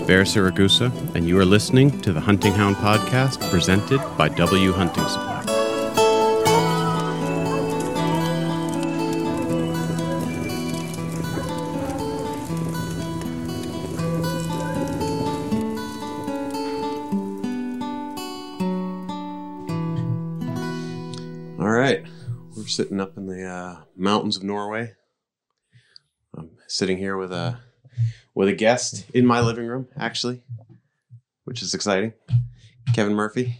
is Bear Siragusa, and you are listening to the Hunting Hound Podcast presented by W Hunting Supply. All right, we're sitting up in the uh, mountains of Norway. I'm sitting here with a with a guest in my living room, actually, which is exciting. Kevin Murphy,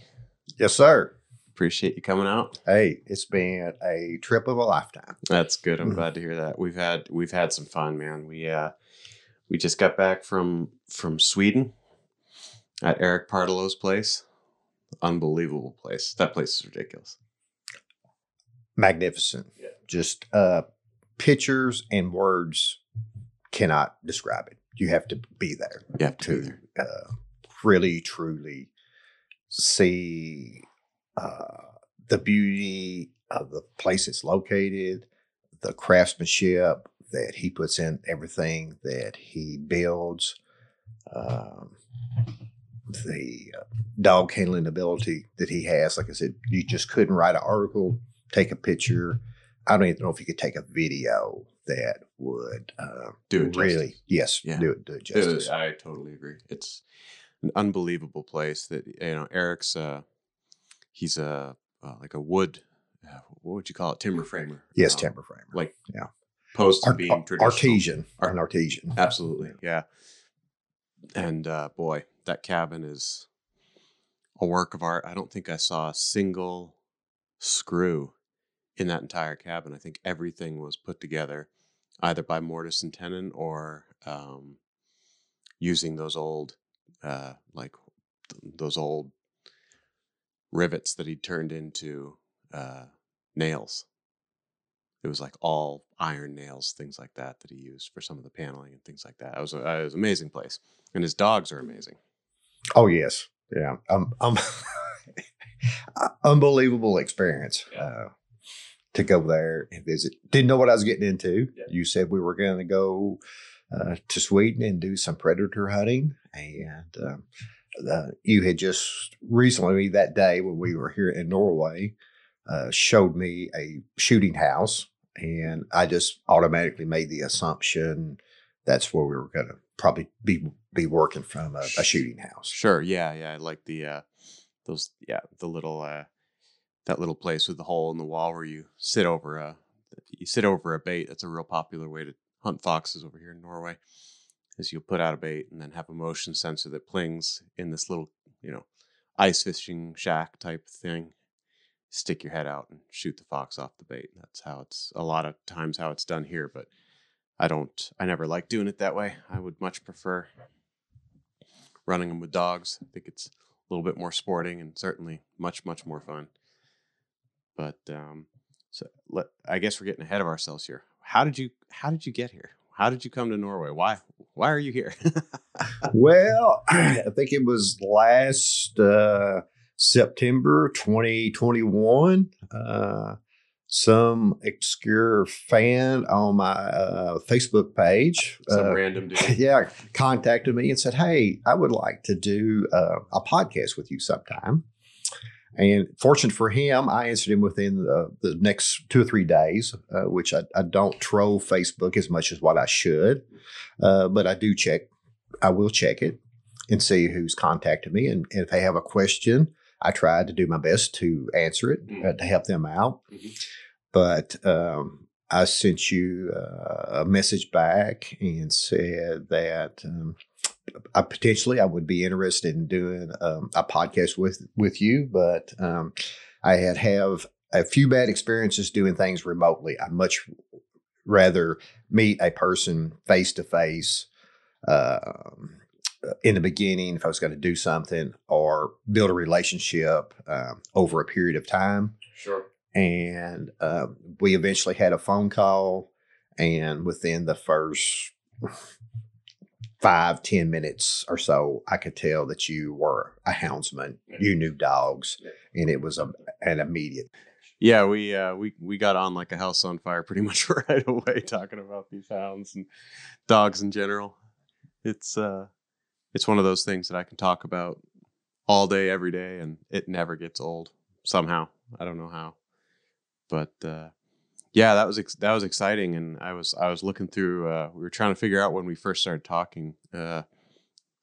Yes, sir. appreciate you coming out. Hey, it's been a trip of a lifetime. That's good. I'm Mhm. glad to hear that. We've had we've had some fun, man. We uh we just got back from from Sweden at Eric Pardelo's place. Unbelievable place. That place is ridiculous. Magnificent. Yeah. Just uh pictures and words cannot describe it. You have to be there You have to to uh, really, truly see uh, the beauty of the place it's located, the craftsmanship that he puts in everything that he builds, um, the uh, dog handling ability that he has. Like I said, you just couldn't write an article, take a picture. I don't even know if you could take a video that would uh, Do it really, justice. yes, Yeah. do it, do it It justice. was- I totally agree. It's an unbelievable place that you know Eric's uh he's a uh, like a wood uh, what would you call it timber framer yes, Um, timber framer. like Yeah. post Art- being traditional artesian, Ar- an artesian. Absolutely, yeah. And uh, boy, that cabin is a work of art. I don't think I saw a single screw in that entire cabin. I think everything was put together either by mortise and tenon or um, using those old, uh, like th- those old rivets that he turned into uh, nails. It was like all iron nails, things like that, that he used for some of the paneling and things like that. It was, a, it was an amazing place, and his dogs are amazing. Oh yes, yeah. Um, um, unbelievable experience Yeah. uh, to go there and visit. Didn't know what I was getting into. Yeah. You said we were going to go uh, to Sweden and do some predator hunting, and um, uh, you had just recently that day when we were here in Norway uh, showed me a shooting house, and I just automatically made the assumption that's where we were going to probably be be working from a, a shooting house. Sure, yeah, yeah. I like the uh, those, yeah, the little uh, that little place with the hole in the wall where you sit over a you sit over a bait. That's a real popular way to hunt foxes over here in Norway. Is you'll put out a bait and then have a motion sensor that plings in this little, you know, ice fishing shack type thing. Stick your head out and shoot the fox off the bait. That's how it's a lot of times how it's done here, but I don't. I never like doing it that way. I would much prefer running them with dogs. I think it's a little bit more sporting and certainly much much more fun. But um, so let, I guess we're getting ahead of ourselves here. How did you How did you get here? How did you come to Norway? Why Why are you here? Well, I think it was last uh, September 2021. Uh, some obscure fan on my uh, Facebook page, Some uh, random dude. yeah, contacted me and said, "Hey, I would like to do uh, a podcast with you sometime." And fortunate for him, I answered him within the, the next two or three days, uh, which I, I don't troll Facebook as much as what I should, uh, but I do check. I will check it and see who's contacted me, and, and if they have a question, I try to do my best to answer it Mm. uh, to help them out. Mhm. But um, I sent you uh, a message back and said that um, I potentially I would be interested in doing um, a podcast with with you, but um, I had have a few bad experiences doing things remotely. I much rather meet a person face to face um, in the beginning if I was going to do something or build a relationship um, over a period of time Sure. and uh, we eventually had a phone call and within the first five ten minutes or so i could tell that you were a houndsman you knew dogs and it was a, an immediate Yeah, we uh, we we got on like a house on fire pretty much right away talking about these hounds and dogs in general. It's uh it's one of those things that I can talk about all day, every day, and it never gets old somehow. I don't know how, but uh, yeah, that was ex- that was exciting, and I was I was looking through. Uh, we were trying to figure out when we first started talking uh,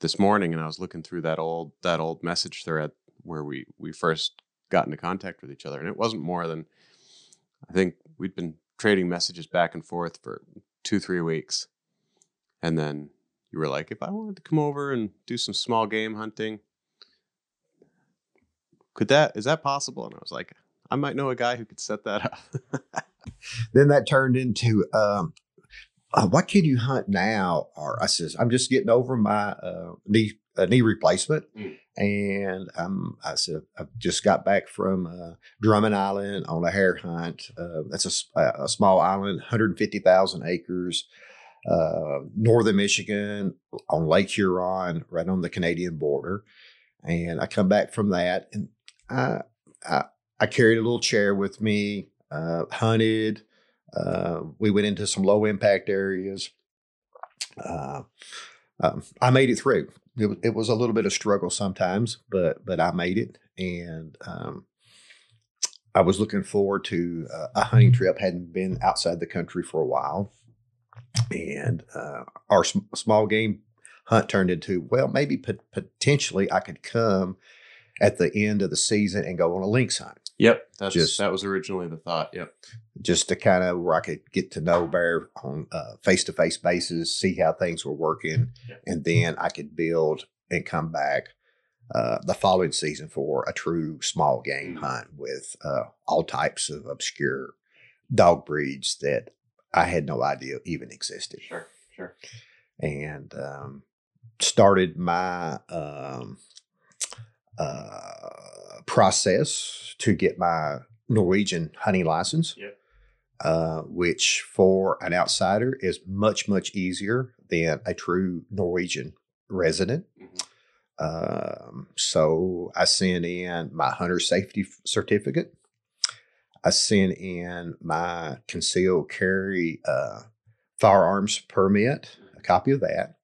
this morning, and I was looking through that old that old message thread where we we first got into contact with each other, and it wasn't more than I think we'd been trading messages back and forth for two three weeks, and then you were like, if I wanted to come over and do some small game hunting, could that is that possible? And I was like, I might know a guy who could set that up. then that turned into um, uh, what can you hunt now? Or I says, I'm just getting over my uh, knee uh, knee replacement, mm. and um, I said I just got back from uh, Drummond Island on a hare hunt. Uh, that's a, a, small island, 150,000 acres. Uh, northern Michigan on Lake Huron, right on the Canadian border. And I come back from that, and I, I, I carried a little chair with me, uh, hunted. Uh, we went into some low impact areas. Uh, um, I made it through. It, it, was a little bit of struggle sometimes, but but I made it, and um, I was looking forward to uh, a hunting trip. Hadn't been outside the country for a while, and uh, our sm- small game hunt turned into well, maybe potentially I could come at the end of the season and go on a lynx hunt. Yep, that's just, that was originally the thought. Yep, just to kind of where I could get to know Bear on face to face basis, see how things were working, yep. and then I could build and come back uh, the following season for a true small game mm-hmm. hunt with uh, all types of obscure dog breeds that I had no idea even existed. Sure, sure. And um, started my um, uh, process to get my Norwegian hunting license, yep. uh, which for an outsider is much, much easier than a true Norwegian resident. Mm-hmm. Um, so I sent in my hunter safety certificate. I sent in my concealed carry uh, firearms permit, a copy of that.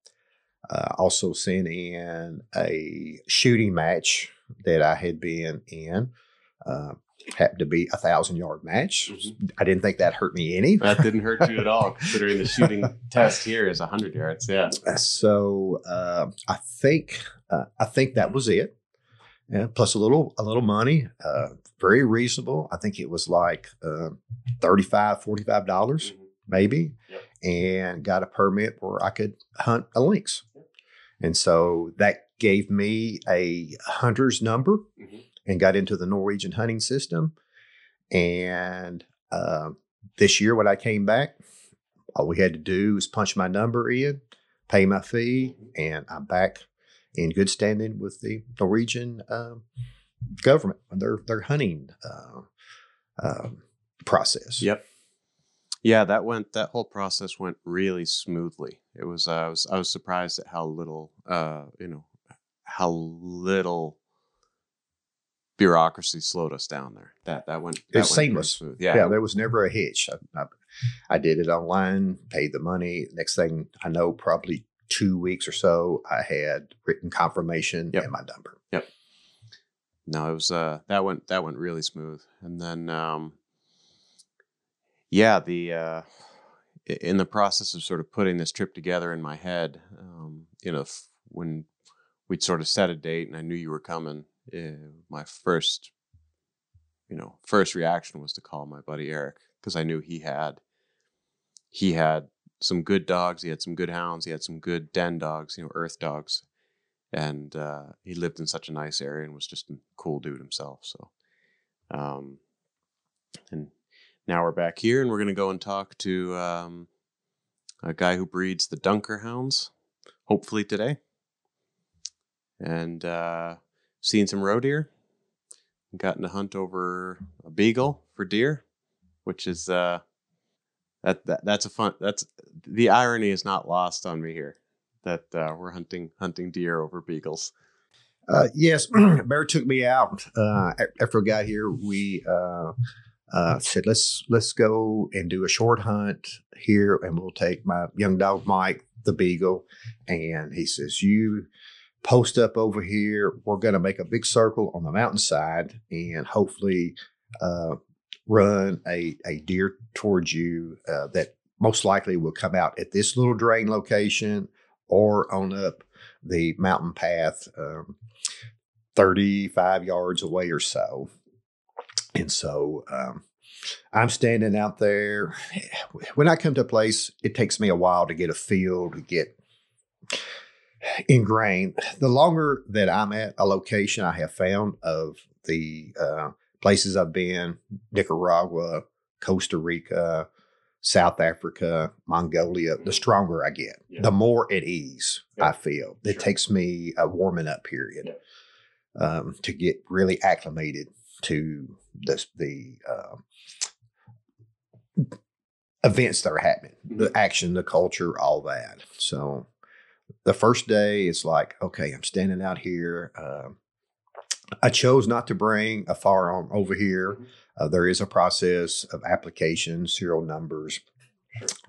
Uh, also sent in a shooting match that I had been in. Uh, happened to be a thousand yard match. Mm-hmm. I didn't think that hurt me any. That didn't hurt you at all, considering the shooting test here is hundred yards. Yeah. So uh, I think uh, I think that was it. Yeah, plus a little a little money, uh, very reasonable. I think it was like uh, 35 45 dollars mm-hmm. maybe, yep. and got a permit where I could hunt a lynx. And so that gave me a hunter's number mm-hmm. and got into the Norwegian hunting system. And uh, this year, when I came back, all we had to do was punch my number in, pay my fee, mm-hmm. and I'm back in good standing with the Norwegian uh, government and their their hunting uh, uh, process. Yep. Yeah, that went. That whole process went really smoothly. It was. Uh, I was. I was surprised at how little. Uh, you know, how little bureaucracy slowed us down there. That that went. That it's seamless. Smooth. Yeah. Yeah. There was never a hitch. I, I, I did it online. Paid the money. Next thing I know, probably two weeks or so, I had written confirmation yep. and my number. Yep. No, it was. Uh, that went. That went really smooth. And then. Um, yeah, the uh, in the process of sort of putting this trip together in my head, um, you know, f- when we'd sort of set a date and I knew you were coming, uh, my first, you know, first reaction was to call my buddy Eric because I knew he had he had some good dogs, he had some good hounds, he had some good den dogs, you know, earth dogs, and uh, he lived in such a nice area and was just a cool dude himself. So, um, and now we're back here and we're going to go and talk to um, a guy who breeds the Dunker hounds, hopefully today. And uh, seen some roe deer. Gotten to hunt over a beagle for deer, which is uh, that, that that's a fun. That's the irony is not lost on me here that uh, we're hunting hunting deer over beagles. Uh, yes, Bear took me out uh, after we got here. We uh, uh, said let's let's go and do a short hunt here, and we'll take my young dog Mike, the beagle, and he says you post up over here. We're going to make a big circle on the mountainside and hopefully uh, run a, a deer towards you uh, that most likely will come out at this little drain location or on up the mountain path um, 35 yards away or so. And so um, I'm standing out there. When I come to a place, it takes me a while to get a feel, to get ingrained. The longer that I'm at a location, I have found of the uh, places I've been Nicaragua, Costa Rica, South Africa, Mongolia, the stronger I get, Yeah. the more at ease Yeah. I feel. It Sure. takes me a warming up period um, to get really acclimated to this, the uh, events that are happening, the action, the culture, all that. So the first day, it's like, okay, I'm standing out here. Um, I chose not to bring a firearm over here. Mhm. Uh, there is a process of application, serial numbers,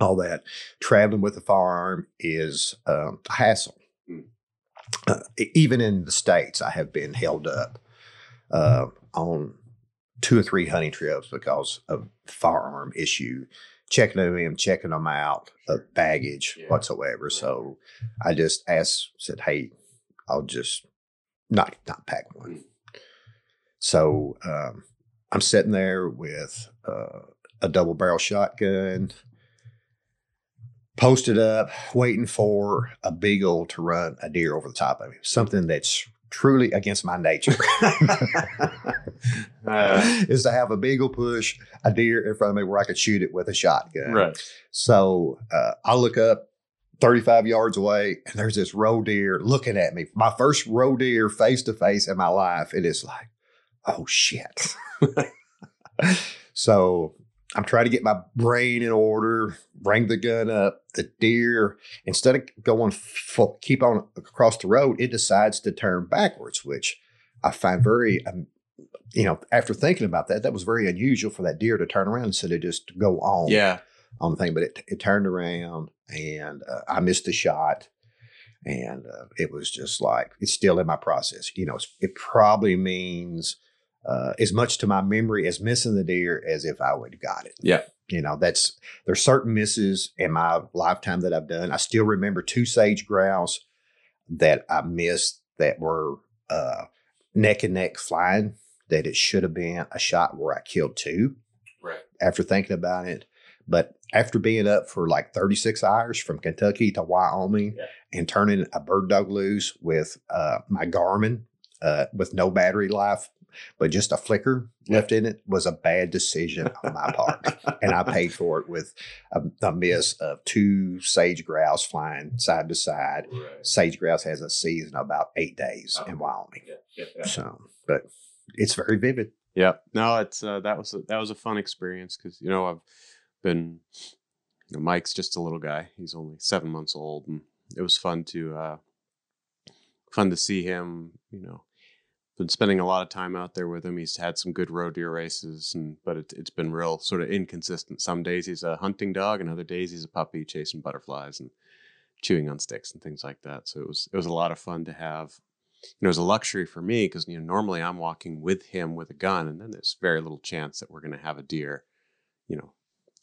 all that. Traveling with a firearm is um, a hassle. Mm. Uh, even in the states, I have been held up uh, on two or three hunting trips because of firearm issue. Checking them in, checking them out, uh, baggage Yeah. whatsoever. So I just asked, said, "Hey, I'll just not not pack one." Mm. So um, I'm sitting there with uh, a double barrel shotgun, posted up, waiting for a beagle to run a deer over the top of me. Something that's truly against my nature Uh, is to have a beagle push a deer in front of me where I could shoot it with a shotgun. right. So uh, I look up 35 yards away and there's this roe deer looking at me. My first roe deer face to face in my life. And It is like, oh shit. so I'm trying to get my brain in order, bring the gun up. The deer, instead of going full, keep on across the road, it decides to turn backwards, which I find very, um, you know, after thinking about that, that was very unusual for that deer to turn around instead of just go on Yeah. on the thing, but it, it turned around and uh, I missed the shot. And uh, it was just like, it's still in my process. You know, it's, it probably means uh, as much to my memory as missing the deer as if I would have got it. Yeah. You know, that's, there's certain misses in my lifetime that I've done. I still remember two sage grouse that I missed that were uh, neck and neck flying, that it should have been a shot where I killed two Right. after thinking about it. But after being up for like 36 hours from Kentucky to Wyoming Yeah. and turning a bird dog loose with uh, my Garmin uh, with no battery life, but just a flicker left in it was a bad decision on my part. and I paid for it with a, a miss of two sage grouse flying side to side. Right. Sage grouse has a season of about eight days in Oh. Wyoming. Yeah. Yeah. yeah. So, but it's very vivid. Yeah, no, it's uh, that was a, that was a fun experience because you know I've been, you know, Mike's just a little guy. He's only seven months old, and it was fun to uh, fun to see him. You know, been spending a lot of time out there with him. He's had some good roe deer races, and but it, it's been real sort of inconsistent. Some days he's a hunting dog, and other days he's a puppy chasing butterflies and chewing on sticks and things like that. So it was it was a lot of fun to have you know, it was a luxury for me because you know normally I'm walking with him with a gun, and then there's very little chance that we're going to have a deer, you know,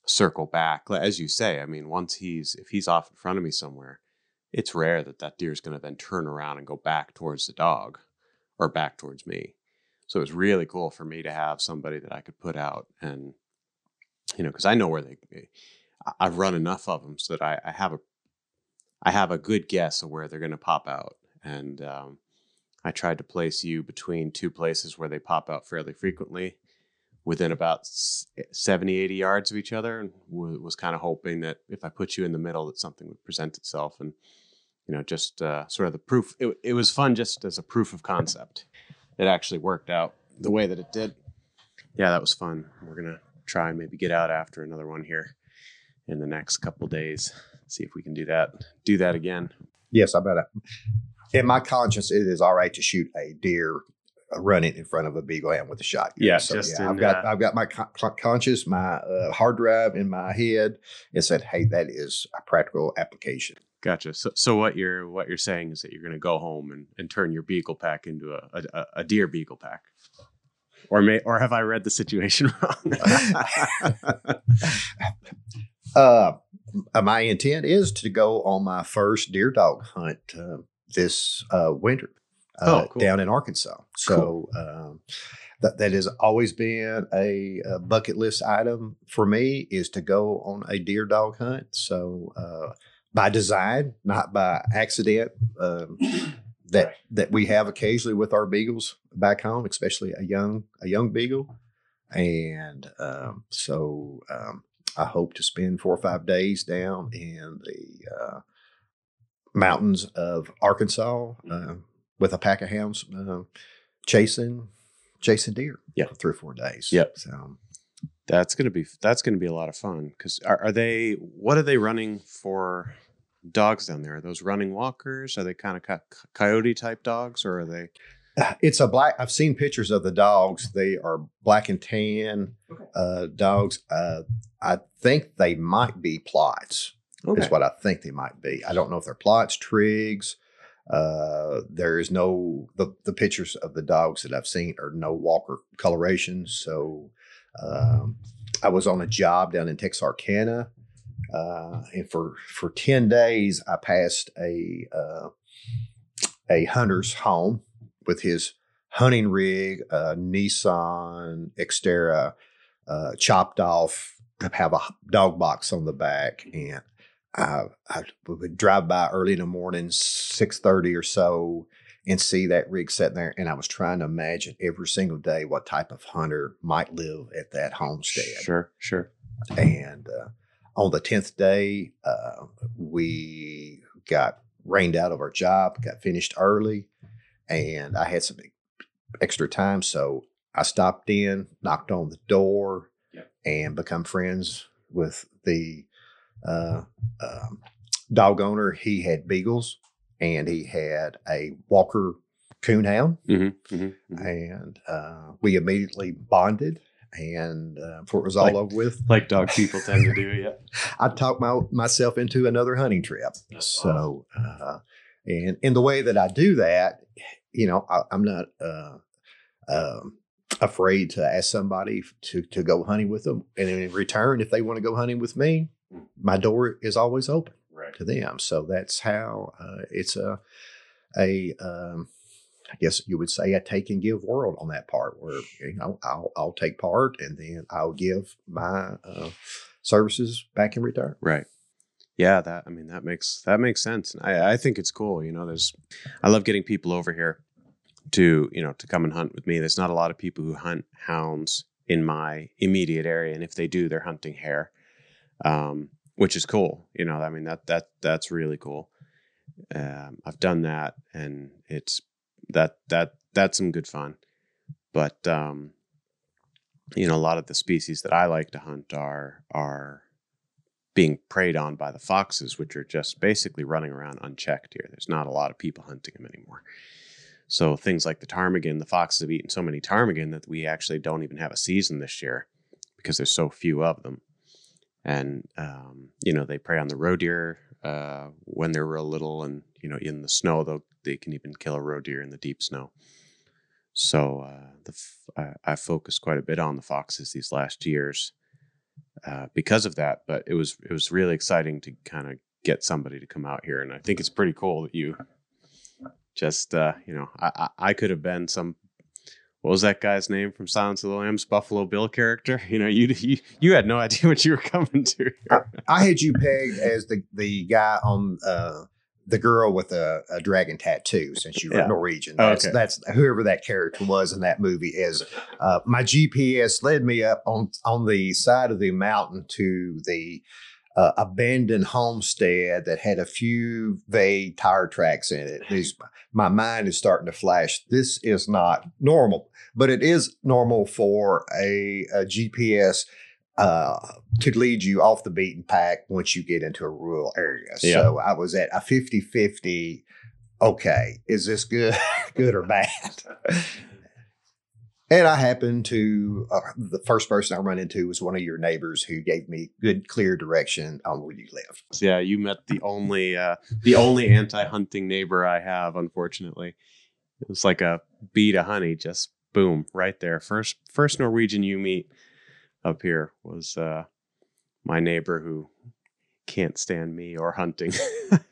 circle back. As you say, I mean, once he's if he's off in front of me somewhere, it's rare that that deer is going to then turn around and go back towards the dog or back towards me. So it was really cool for me to have somebody that I could put out and, you know, because I know where they. I- I've run enough of them so that I, I have a, I have a good guess of where they're going to pop out, and um, I tried to place you between two places where they pop out fairly frequently within about s- 70, 80 yards of each other and w- was kind of hoping that if I put you in the middle that something would present itself and, you know, just uh, sort of the proof. It, it was fun just as a proof of concept. It actually worked out the way that it did. Yeah, that was fun. We're going to try and maybe get out after another one here in the next couple days. See if we can do that. Do that again. Yes, I bet. I, in my conscience, it is all right to shoot a deer uh, running in front of a beagle and with a shotgun. Yeah, just in, I've got uh, I've got my con- con- conscious, my uh, hard drive in my head. It said, "Hey, that is a practical application." Gotcha. So, so what you're what you're saying is that you're going to go home and, and turn your beagle pack into a, a, a deer beagle pack, or may or have I read the situation wrong? uh, my intent is to go on my first deer dog hunt uh, this uh, winter uh, Oh, cool. down in Arkansas. So um, that that has always been a, a bucket list item for me is to go on a deer dog hunt. So uh, by design, not by accident. Um, that that we have occasionally with our beagles back home, especially a young a young beagle, and um, so um, I hope to spend four or five days down in the uh, mountains of Arkansas uh, with a pack of hounds uh, chasing chasing deer. Yeah. for three or four days. Yep. So that's gonna be that's gonna be a lot of fun because are, are they what are they running for dogs down there? Are those running walkers? Are they kind of co- coyote type dogs, or are they? uh, it's a black. I've seen pictures of the dogs. They are black and tan Okay. uh, dogs. Uh, I think they might be Plotts. Okay. is what I think they might be. I don't know if they're Plotts, Triggs. Uh, there is no the the pictures of the dogs that I've seen are no walker coloration. So um, I was on a job down in Texarkana, uh, and for for ten days I passed a uh, a hunter's home with his hunting rig, a Nissan Xterra, uh, chopped off, to have a dog box on the back, and I, I would drive by early in the morning, six thirty or so, and see that rig sitting there. And I was trying to imagine every single day what type of hunter might live at that homestead. Sure, sure. And uh, on the tenth day, uh, we got rained out of our job, got finished early, and I had some extra time, so I stopped in, knocked on the door, Yep. and become friends with the uh, um, dog owner. He had beagles, and he had a Walker Coonhound, Mm-hmm, mm-hmm, and uh, we immediately bonded. And uh, before it was all Like- over with, Like dog people tend to do. Yeah. I talked my, myself into another hunting trip. So, uh, and in the way that I do that, you know, I, I'm not uh, um, afraid to ask somebody to to go hunting with them, and in return, if they want to go hunting with me, my door is always open Right. to them. So that's how uh, it's a a um, I guess you would say a take and give world on that part, where you know I'll I'll take part and then I'll give my uh, services back in return. Right. Yeah, that I mean that makes that makes sense. And I I think it's cool. You know, there's I love getting people over here to you know to come and hunt with me. There's not a lot of people who hunt hounds in my immediate area, and if they do, they're hunting hare, um, which is cool. You know, I mean that that that's really cool. Um, I've done that, and it's that that that's some good fun. But um, you know, a lot of the species that I like to hunt are are being preyed on by the foxes, which are just basically running around unchecked here. There's not a lot of people hunting them anymore. So things like the ptarmigan, the foxes have eaten so many ptarmigan that we actually don't even have a season this year because there's so few of them. And um, you know they prey on the roe deer uh, when they're real little, and you know in the snow though they can even kill a roe deer in the deep snow. So uh, the f- I, I focused quite a bit on the foxes these last years uh, because of that. But it was it was really exciting to kind of get somebody to come out here, and I think it's pretty cool that you just uh, you know I I could have been some what was that guy's name from Silence of the Lambs Buffalo Bill character. You know you you you had no idea what you were coming to. Here. I had you pegged as the the guy on uh, the girl with a, a dragon tattoo, since you were Yeah. Norwegian. Oh, That's, okay. that's whoever that character was in that movie. Is uh, my GPS led me up on on the side of the mountain to the uh, abandoned homestead that had a few vague tire tracks in it. These, my mind is starting to flash. This is not normal, but it is normal for a, a GPS uh, to lead you off the beaten path once you get into a rural area. Yeah. So I was at a 50 50. Okay, is this good, good or bad? And I happened to, uh, the first person I run into was one of your neighbors who gave me good, clear direction on where you live. Yeah, you met the only uh, the only anti-hunting neighbor I have. Unfortunately, it was like a bee to honey. Just boom, right there. First first Norwegian you meet up here was uh, my neighbor who can't stand me or hunting.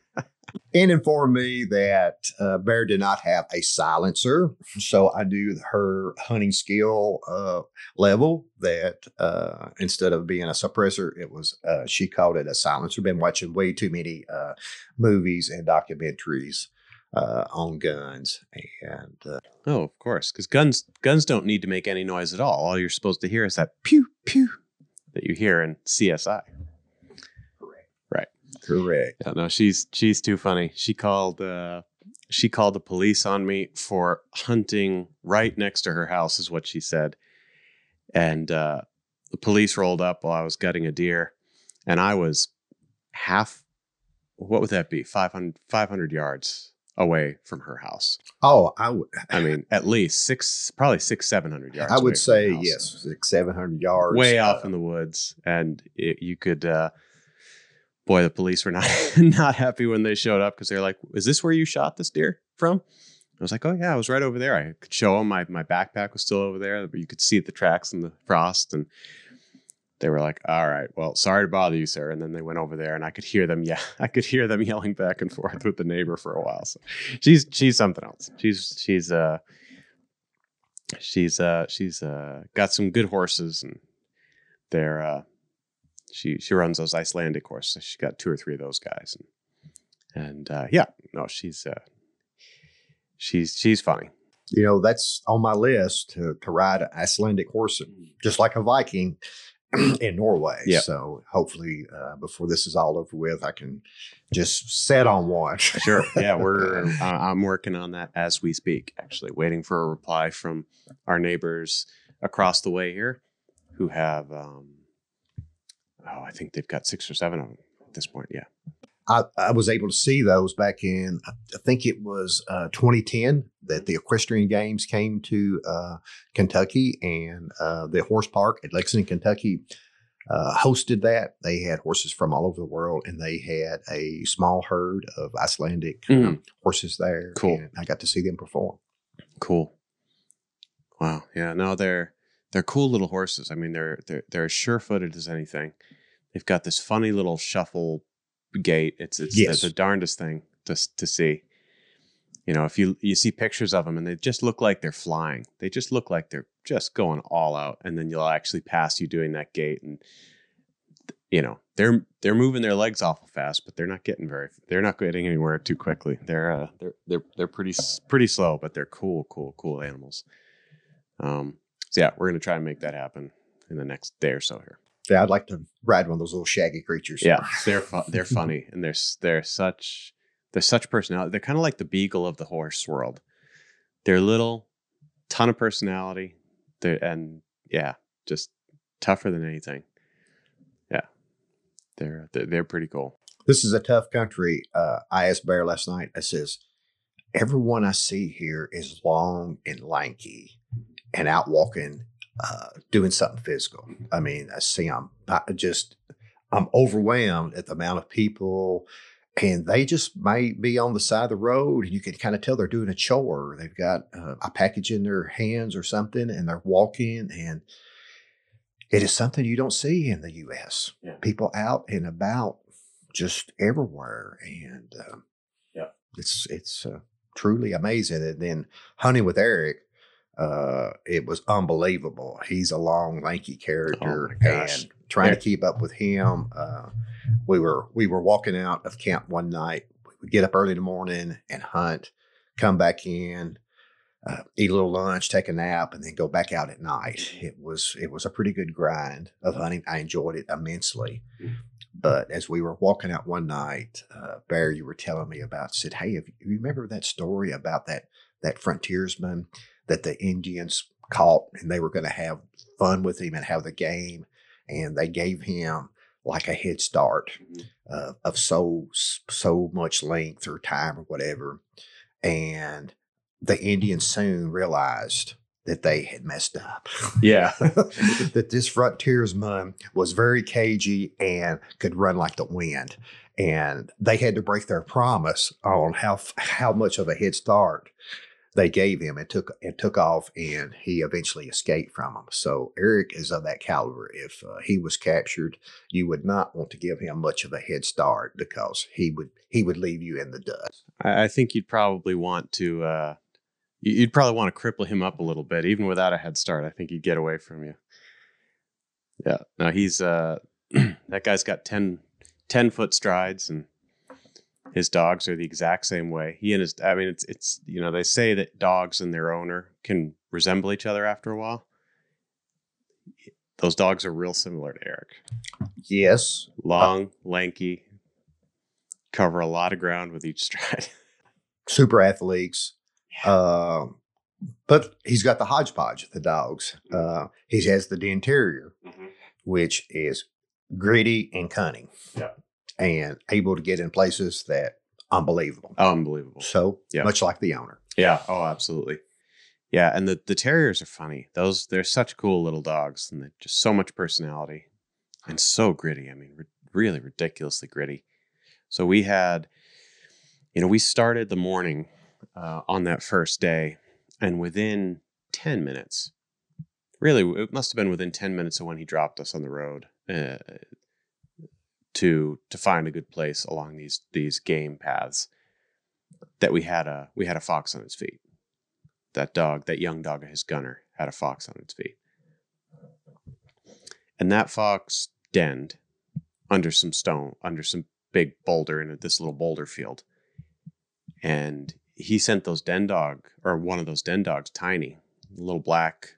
and informed me that uh, Bear did not have a silencer. So I knew her hunting skill uh, level that uh, instead of being a suppressor, it was, uh, she called it a silencer. Been watching way too many uh, movies and documentaries. Uh, on guns and oh of course because guns guns don't need to make any noise at all all you're supposed to hear is that pew pew that you hear in csi Correct. Yeah, no, she's she's too funny. She called uh she called the police on me for hunting right next to her house is what she said. And uh the police rolled up while I was gutting a deer and I was half what would that be? 500 500 yards away from her house. Oh, I would. I mean, at least six, probably six, seven hundred yards. I would say yes, six, seven hundred yards, way uh, off in the woods, and it, you could uh, boy, the police were not not happy when they showed up because they're like, "Is this where you shot this deer from?" I was like, "Oh yeah, I was right over there." I could show them my my backpack was still over there, but you could see the tracks in the frost, and they were like, "All right, well, sorry to bother you, sir." And then they went over there, and I could hear them. Yeah, I could hear them yelling back and forth with the neighbor for a while. So she's she's something else. She's she's uh she's uh she's uh got some good horses, and they're uh she she runs those Icelandic horses. She got two or three of those guys, and, and uh, yeah, no, she's uh, she's she's funny. You know, that's on my list to to ride an Icelandic horse, just like a Viking in Norway. Yep. So hopefully, uh, before this is all over with, I can just set on one. sure. Yeah, we're uh, I'm working on that as we speak. Actually, waiting for a reply from our neighbors across the way here, who have um, oh, I think they've got six or seven of them at this point. Yeah. I, I was able to see those back in, I think it was uh, 2010 that the equestrian games came to uh, Kentucky and uh, the horse park at Lexington, Kentucky uh, hosted that. They had horses from all over the world and they had a small herd of Icelandic mm. horses there. Cool. I got to see them perform. Cool. Wow. Yeah. No, they're, they're cool little horses. I mean, they're, they're, they're as sure footed as anything they've got this funny little shuffle gait. It's it's yes. the, the, darndest thing to to see. You know, if you you see pictures of them and they just look like they're flying, they just look like they're just going all out, and then you'll actually pass you doing that gait, and you know they're they're moving their legs awful fast, but they're not getting very they're not getting anywhere too quickly. They're uh, they're they're they're pretty pretty slow, but they're cool, cool, cool animals. Um, so yeah, we're gonna try and make that happen in the next day or so here. Yeah, I'd like to ride one of those little shaggy creatures. Yeah, they're fu- they're funny and they're they're such they're such personality. They're kind of like the beagle of the horse world. They're little, ton of personality. They're, and yeah, just tougher than anything. Yeah, they're they're, they're pretty cool. This is a tough country. Uh, I asked Bear last night. I says, everyone I see here is long and lanky and out walking uh, doing something physical. I mean, I see I'm just I'm overwhelmed at the amount of people, and they just may be on the side of the road, and you can kind of tell they're doing a chore. They've got uh, a package in their hands or something, and they're walking, and it is something you don't see in the U.S. Yeah. People out and about, just everywhere, and uh, yeah, it's it's uh, truly amazing. And then hunting with Eric uh, it was unbelievable. He's a long, lanky character, oh and trying to keep up with him. Uh, we were we were walking out of camp one night. We would get up early in the morning and hunt, come back in, uh, eat a little lunch, take a nap, and then go back out at night. It was it was a pretty good grind of hunting. I enjoyed it immensely. Mm. But as we were walking out one night, uh, Bear, you were telling me about said, "Hey, if you remember that story about that that frontiersman that the Indians caught and they were going to have fun with him and have the game. And they gave him like a head start mm-hmm. uh, of so so much length or time or whatever. And the Indians soon realized that they had messed up. Yeah. that this frontiersman was very cagey and could run like the wind. And they had to break their promise on how how much of a head start they gave him and took and took off and he eventually escaped from them. So Eric is of that caliber. If uh, he was captured, you would not want to give him much of a head start because he would he would leave you in the dust. I, think you'd probably want to uh you- you'd probably want to cripple him up a little bit, even without a head start. I think he'd get away from you. Yeah. No, he's uh that guy's got 10, 10 foot strides and his dogs are the exact same way. He and his I mean it's it's you know, they say that dogs and their owner can resemble each other after a while. Those dogs are real similar to Eric. Yes, Long, lanky, cover a lot of ground with each stride. super athletes. Uh, but he's got the hodgepodge of the dogs. Uh, he has the Den Terrier, which is gritty and cunning. Yeah. And able to get in places that unbelievable. Unbelievable. So Yeah. much like the owner. Yeah. Oh, absolutely. Yeah, and the the terriers are funny. Those they're such cool little dogs, and they're just so much personality, and so gritty. I mean, re- really ridiculously gritty. So we had, you know, we started the morning uh, on that first day, and within ten minutes, really, it must have been within ten minutes of when he dropped us on the road uh, to to find a good place along these these game paths. That we had a we had a fox on its feet that dog, that young dog of his gunner, had a fox on its feet. And that fox denned under some stone, under some big boulder in this little boulder field. And he sent those den dog, or one of those den dogs, tiny, little black,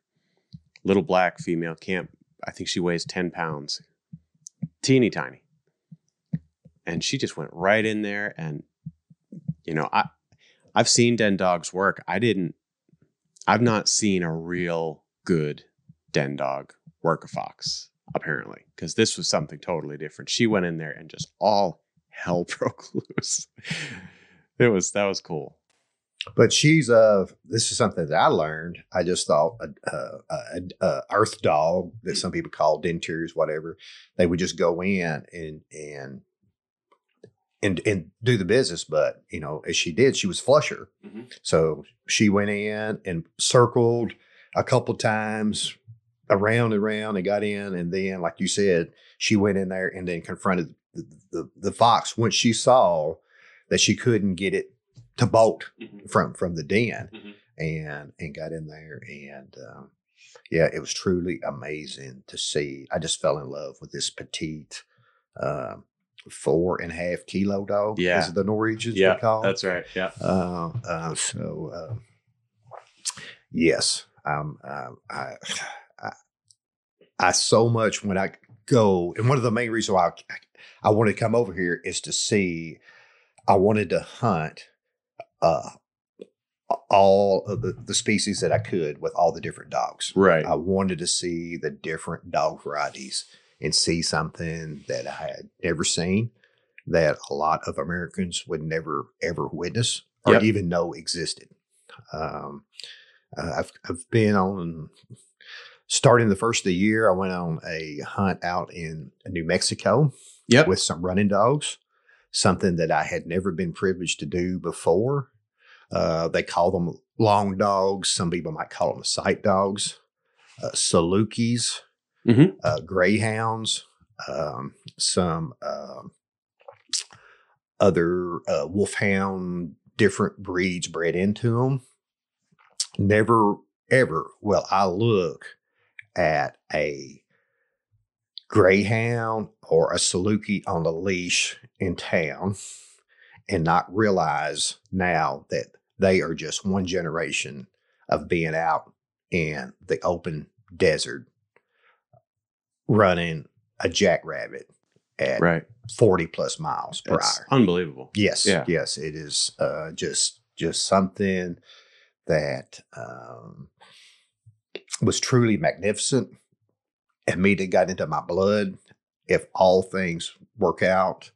little black female camp. I think she weighs 10 pounds, teeny tiny. And she just went right in there. And, you know, I, I've seen den dogs work. I didn't I've not seen a real good den dog work a fox, apparently, because this was something totally different. She went in there and just all hell broke loose. It was that was cool. But she's uh this is something that I learned. I just thought a, a, a, a earth dog that some people call den terriers, whatever. They would just go in and and and and do the business. But you know, as she did, she was flusher, Mhm. so she went in and circled a couple times around and around and got in, and then, like you said, she went in there and then confronted the the, the fox once she saw that she couldn't get it to bolt from from the den Mhm. and and got in there and um, yeah it was truly amazing to see i just fell in love with this petite um, four and a half kilo dog Yeah. is the norwegians Yeah, call that's right. Yeah. uh, uh, so uh, yes um, uh, I, I i so much when i go and one of the main reasons why i, I wanted to come over here is to see i wanted to hunt uh, all of the, the species that i could with all the different dogs Right. I wanted to see the different dog varieties and see something that I had never seen, that a lot of Americans would never ever witness or Yep. even know existed. Um, uh, I've I've been on starting the first of the year. I went on a hunt out in New Mexico Yep. with some running dogs, something that I had never been privileged to do before. Uh, they call them long dogs. Some people might call them sight dogs. Uh, Salukis, Mhm. uh, greyhounds, um, some um other uh, wolfhound, different breeds bred into them. Never, ever will I look at a greyhound or a Saluki on a leash in town and not realize now that they are just one generation of being out in the open desert running a jackrabbit at Right. 40 plus miles per It's hour. unbelievable. Yes, Yeah. yes, it is uh, just just something that um, was truly magnificent. Immediately got into my blood. If all things work out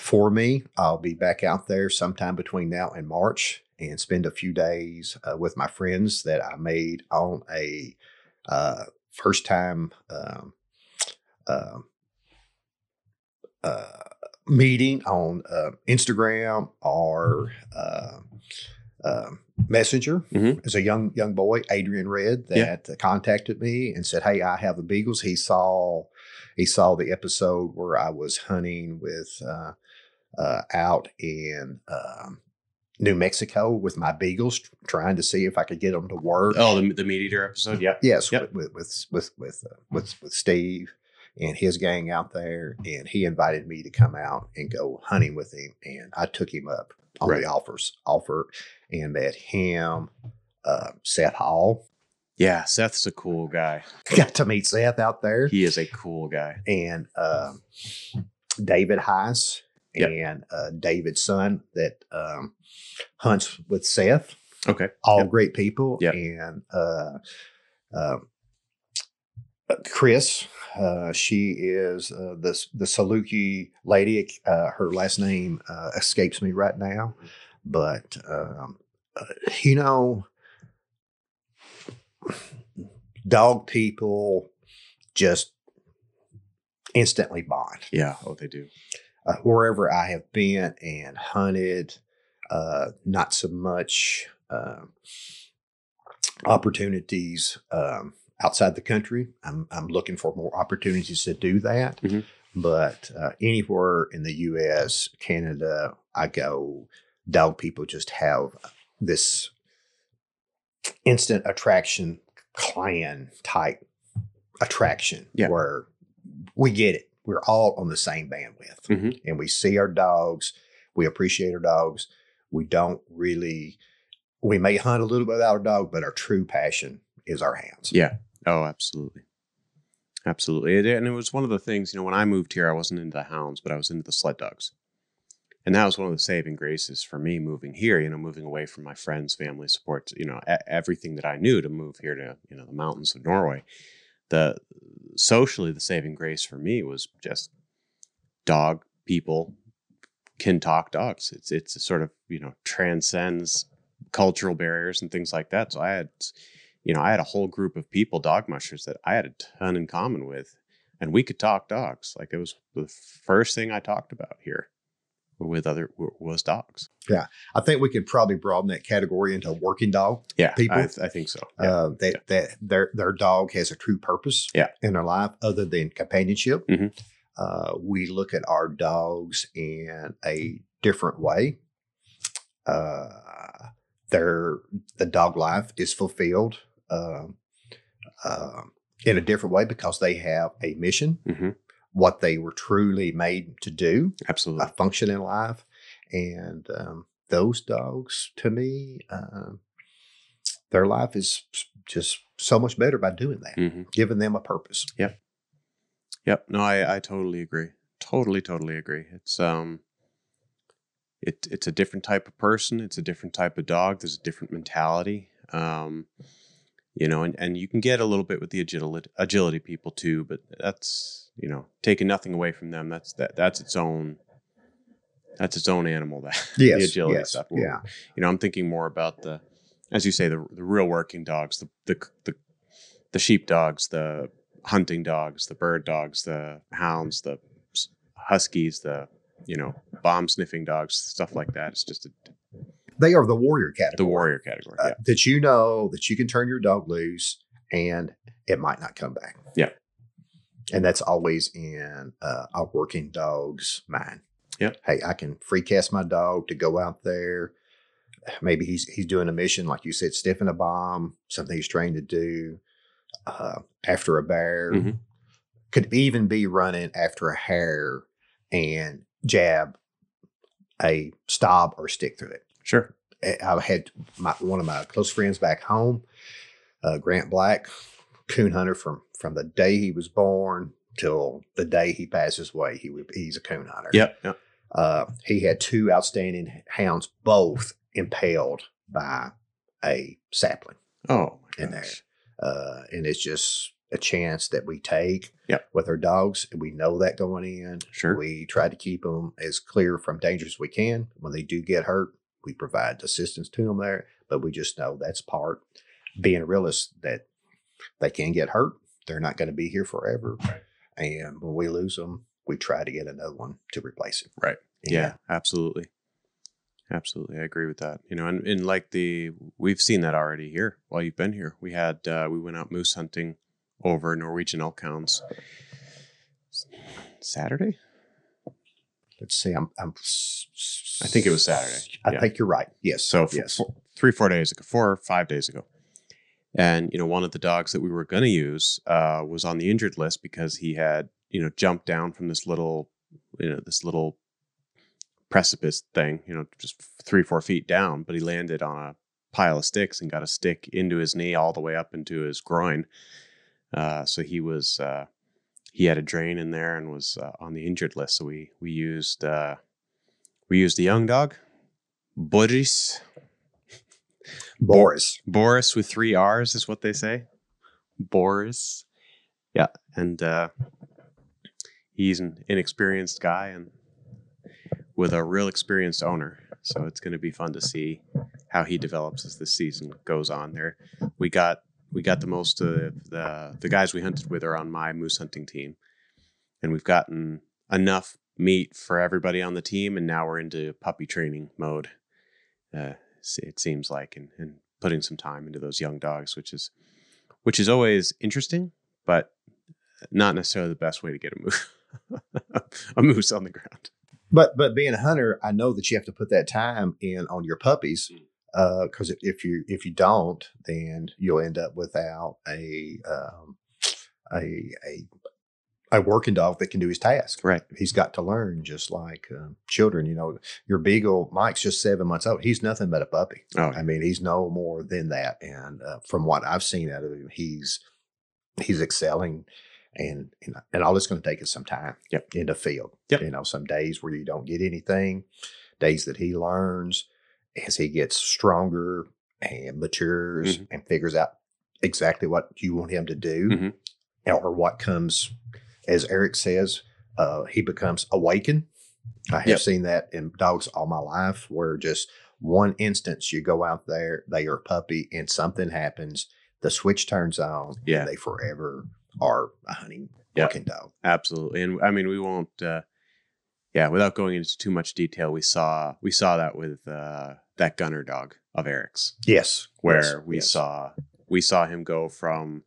for me, I'll be back out there sometime between now and March, and spend a few days uh, with my friends that I made on a uh, first time um, uh, uh, meeting on uh, Instagram or uh, uh, Messenger. Mhm. As a young young boy, Adrian Red, Yeah. that contacted me and said, "Hey, I have the Beagles." He saw he saw the episode where I was hunting with uh, uh, out in um, New Mexico with my Beagles, trying to see if I could get them to work. Oh, the, the MeatEater episode. Yeah. Yes, Yep. with with with with uh, with, with Steve and his gang out there, and he invited me to come out and go hunting with him, and I took him up on Right. the offers offer and met him, uh, Seth Hall. Yeah. Seth's a cool guy. Got to meet Seth out there, He is a cool guy. and um, David Heiss Yep. and uh, David's son that um, hunts with Seth. Okay. all Yep. great people. Yep. And uh, um, uh, Chris, uh, she is uh, the the Saluki lady. Uh, her last name uh, escapes me right now, but um, uh, you know, dog people just instantly bond Yeah. Oh, they do. uh, wherever I have been and hunted, uh, not so much opportunities um, outside the country. I'm, I'm looking for more opportunities to do that. Mhm. But uh, anywhere in the U.S., Canada, I go, dog people just have this instant attraction clan type attraction Yeah. where we get it. We're all on the same bandwidth Mhm. and we see our dogs. We appreciate our dogs. We don't really, we may hunt a little bit without our dog, but our true passion is our hounds. Yeah. Oh, absolutely. Absolutely. And it was one of the things, you know, when I moved here, I wasn't into the hounds, but I was into the sled dogs. And that was one of the saving graces for me moving here, you know, moving away from my friends, family support, you know, everything that I knew to move here to, you know, the mountains of Norway. The socially, the saving grace for me was just dog people can talk dogs. It's, it's a sort of, you know, transcends cultural barriers and things like that. So I had, you know, I had a whole group of people, dog mushers, that I had a ton in common with, and we could talk dogs. Like it was the first thing I talked about here with other was dogs. Yeah, I think we could probably broaden that category into working dog. Yeah, People? I, I think so. Yeah. Uh, that that their their dog has a true purpose Yeah. in their life other than companionship. Mhm. Uh, we look at our dogs in a different way. Uh, their the dog life is fulfilled um, um, in a different way because they have a mission, hmm what they were truly made to do, Absolutely. a function in life, and um, those dogs, to me, um their life is just so much better by doing that, hmm giving them a purpose. Yep. Yep. No, I, I totally agree. Totally, totally agree. It's um it it's a different type of person, it's a different type of dog, there's a different mentality. Um you know, and, and you can get a little bit with the agility agility people too, but that's you know, taking nothing away from them, that's that that's its own that's its own animal that Yes, the agility yes, stuff. yeah. You know, I'm thinking more about the as you say, the the real working dogs, the the the, the sheep dogs, the hunting dogs, the bird dogs, the hounds, the huskies, the you know bomb sniffing dogs, stuff like that. It's just a, They are the warrior category. the warrior category. uh, that you know that you can turn your dog loose and it might not come back. Yeah. And that's always in uh, a working dog's mind. Yeah. Hey, I can free cast my dog to go out there. Maybe he's he's doing a mission, like you said, sniffing a bomb, something he's trained to do uh, after a bear. Mhm. Could even be running after a hare and jab a stob or stick through it. Sure. I had my one of my close friends back home, uh, Grant Black, coon hunter from from the day he was born till the day he passes away. He would he's a coon hunter. Yep. yep. Uh, he had two outstanding hounds, both impaled by a sapling Oh my in there. Uh, and it's just a chance that we take Yep. with our dogs, we know that going in. Sure. We try to keep them as clear from danger as we can. When they do get hurt, we provide assistance to them there, but we just know that's part being a realist that they can get hurt. They're not going to be here forever. And when we lose them, we try to get another one to replace it. Right. Yeah, absolutely. Absolutely. I agree with that. You know, and, and like the, we've seen that already here while you've been here. We had, uh, we went out moose hunting over Norwegian elk hounds Saturday. Let's see. I'm, I'm I think it was Saturday. I Yeah. think you're right. Yes. So yes. four, three, four days ago, four or five days ago. And, you know, one of the dogs that we were going to use uh, was on the injured list because he had, you know, jumped down from this little, you know, this little precipice thing, you know, just three, four feet down, but he landed on a pile of sticks and got a stick into his knee all the way up into his groin. Uh, so he was, uh, he had a drain in there and was uh, on the injured list. So we, we used, uh, we used a young dog, Boris. Boris. Boris with three R's is what they say. Boris. Yeah. And uh, he's an inexperienced guy and with a real experienced owner. So it's going to be fun to see how he develops as the season goes on there. We got we got the most of the the guys we hunted with are on my moose hunting team. And we've gotten enough meat for everybody on the team and now we're into puppy training mode. Uh, it seems like and, and putting some time into those young dogs which is which is always interesting but not necessarily the best way to get a moose a moose on the ground But but being a hunter, I know that you have to put that time in on your puppies Mm. Because if, if you if you don't, then you'll end up without a um, a a a working dog that can do his task. right He's got to learn, just like um, children. You know, your beagle Mike's just seven months old. He's nothing but a puppy. oh I mean, he's no more than that. And uh, from what I've seen out of him, he's he's excelling. And and, and all it's going to take is some time Yep. in the field. Yep. You know, some days where you don't get anything, days that he learns as he gets stronger and matures Mhm. and figures out exactly what you want him to do Mhm. or what comes, as Eric says, uh, he becomes awakened. I have Yep. seen that in dogs all my life where just one instance you go out there, they are a puppy, and something happens, the switch turns on, Yeah. and they forever are a hunting working dog. absolutely and i mean we won't uh yeah without going into too much detail we saw we saw that with uh that gunner dog of eric's Yes. where yes, we yes. saw we saw him go from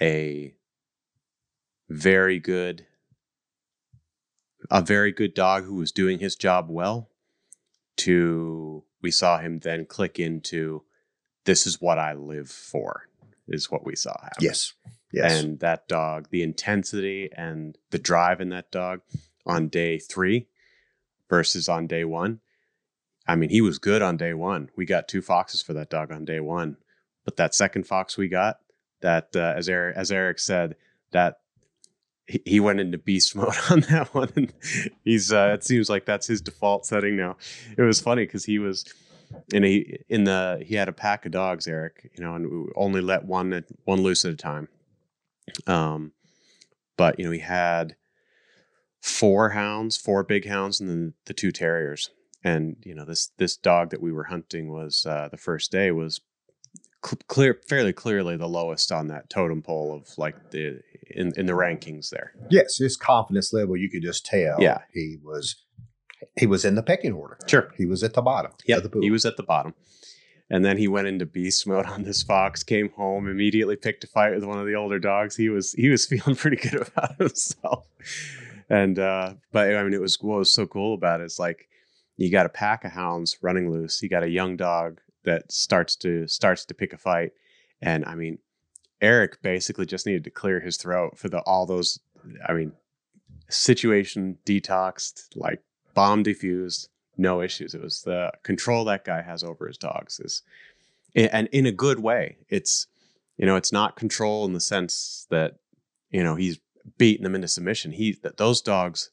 a very good a very good dog who was doing his job well to we saw him then click into this is what I live for is what we saw happen. Yes. Yes. And that dog, the intensity and the drive in that dog on day three versus on day one. I mean, he was good on day one. We got two foxes for that dog on day one, but that second fox we got, that uh, as Eric as Eric said, that he, he went into beast mode on that one, and he's uh, it seems like that's his default setting now. It was funny because he was in a in the he had a pack of dogs, Eric, you know, and we only let one one loose at a time. Um, but you know, he had four hounds, four big hounds, and then the two terriers. And you know, this this dog that we were hunting was uh, the first day was cl- clear, fairly clearly the lowest on that totem pole of like the in in the rankings there. yes, his confidence level, you could just tell. Yeah. He was he was in the pecking order. Sure. He was at the bottom Yeah, the he was at the bottom. And then he went into beast mode on this fox, came home, immediately picked a fight with one of the older dogs. He was he was feeling pretty good about himself. And uh but I mean it was what was so cool about it is like you got a pack of hounds running loose, you got a young dog that starts to starts to pick a fight. And I mean, Eric basically just needed to clear his throat for the all those I mean, situation detoxed, like bomb defused, no issues. It was the control that guy has over his dogs is, and in a good way. It's, you know, it's not control in the sense that, you know, he's beating them into submission. He that those dogs,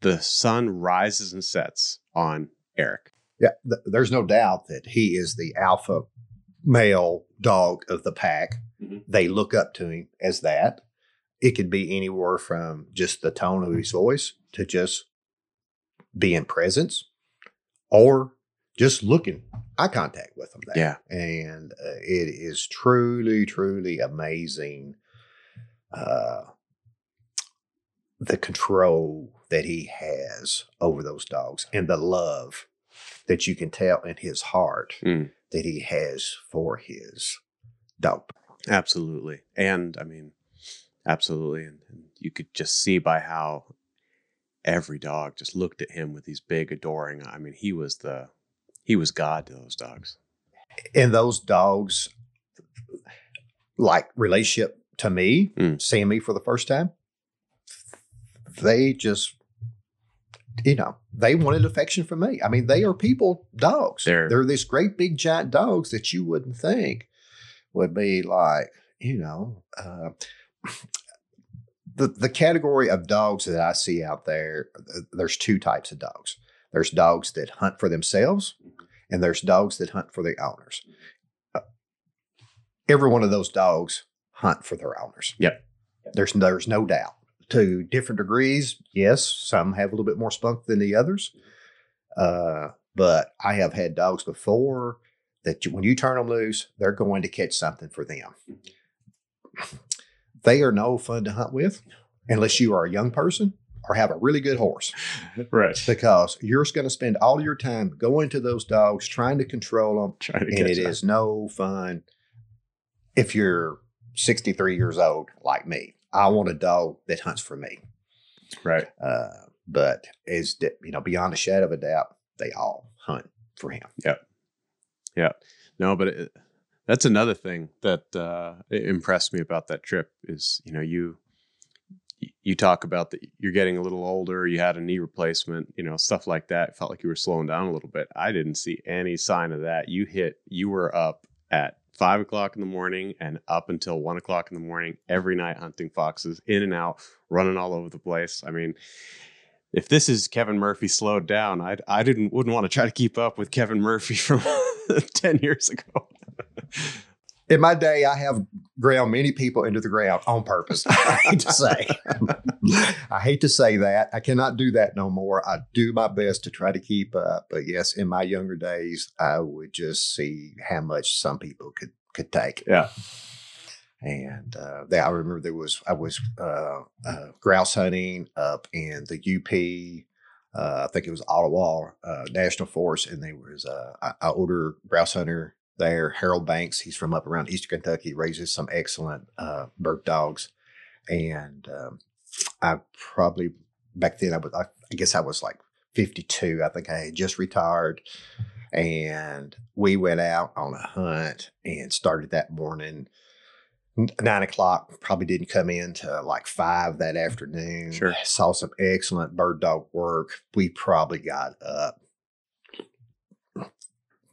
the sun rises and sets on Eric. Yeah, th- there's no doubt that he is the alpha male dog of the pack. Mhm. They look up to him as that. It could be anywhere from just the tone of his voice to just being presence or just looking eye contact with them there. Yeah. And uh, it is truly, truly amazing uh, the control that he has over those dogs and the love that you can tell in his heart Mm. that he has for his dog. Absolutely. And I mean, absolutely. And, and you could just see by how every dog just looked at him with these big adoring. I mean, he was the he was God to those dogs. And those dogs, like relationship to me, Mm. seeing me for the first time, they just, you know, they wanted affection from me. I mean, they are people dogs. They're- They're these great big giant dogs that you wouldn't think would be like, you know, uh, the the category of dogs that I see out there. There's two types of dogs. There's dogs that hunt for themselves, and there's dogs that hunt for their owners. Uh, every one of those dogs hunt for their owners. Yep. There's there's no doubt. To different degrees, yes, some have a little bit more spunk than the others. Uh, but I have had dogs before that you, when you turn them loose, they're going to catch something for them. They are no fun to hunt with unless you are a young person or have a really good horse Right. because you're just going to spend all your time going to those dogs trying to control them Trying to and it up. is no fun if you're 63 years old like me i want a dog that hunts for me right. uh, but is that you know beyond a shadow of a doubt they all hunt for him Yeah. Yeah. No, but it, that's another thing that uh, impressed me about that trip is you know you you talk about that you're getting a little older, you had a knee replacement, you know stuff like that. It felt like you were slowing down a little bit. I didn't see any sign of that. You hit, you were up at five o'clock in the morning and up until one o'clock in the morning every night hunting foxes, in and out, running all over the place. I mean. If this is Kevin Murphy slowed down, I I didn't wouldn't want to try to keep up with Kevin Murphy from ten years ago. in my day i have ground many people into the ground on purpose i hate to say i hate to say that i cannot do that no more i do my best to try to keep up but yes in my younger days i would just see how much some people could could take Yeah. and uh, there, I remember there was I was uh, uh, grouse hunting up in the UP. Uh, I think it was Ottawa uh, National Forest, and there was uh, a, a older grouse hunter there, Harold Banks. He's from up around Eastern Kentucky, raises some excellent uh, bird dogs, and um, I probably back then I was I, I guess I was like fifty two. I think I had just retired, and we went out on a hunt and started that morning nine o'clock. Probably didn't come in to like five that afternoon. Sure. Saw some excellent bird dog work. We probably got up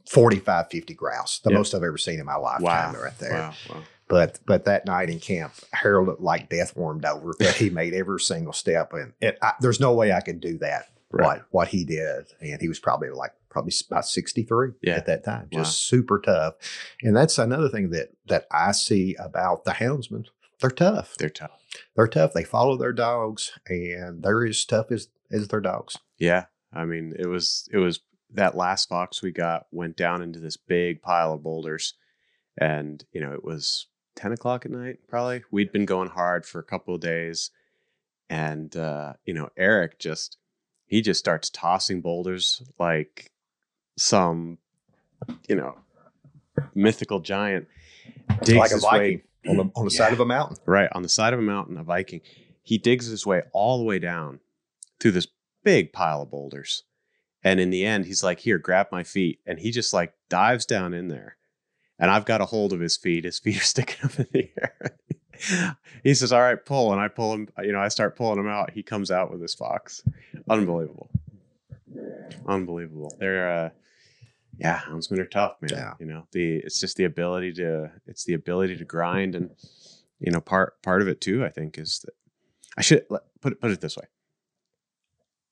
45, 50 grouse, the Yeah. most I've ever seen in my lifetime right there. Wow. wow. But but that night in camp, Harold looked like death warmed over, but he made every single step. And it, I, there's no way I could do that, Right. what, what he did. And he was probably like, probably about 63 Yeah. at that time, just Wow. super tough. And that's another thing that that I see about the houndsmen. They're tough. They're tough. They're tough. They follow their dogs, and they're as tough as as their dogs. Yeah. I mean, it was it was that last fox we got went down into this big pile of boulders, and you know it was ten o'clock at night. Probably we'd been going hard for a couple of days, and uh, you know Eric just he just starts tossing boulders like some you know mythical giant. Digs like a his way- on the on the Yeah. side of a mountain. Right on the side of a mountain, a Viking. He digs his way all the way down through this big pile of boulders. And in the end, he's like, Here, grab my feet. And he just like dives down in there. And I've got a hold of his feet. His feet are sticking up in the air. he says, All right, pull. And I pull him, you know, I start pulling him out. He comes out with his fox. Unbelievable. Unbelievable. They're, uh, yeah, houndsmen are tough, man. Yeah. You know, the it's just the ability to it's the ability to grind and you know part part of it too. I think is that I should let- put it put it this way: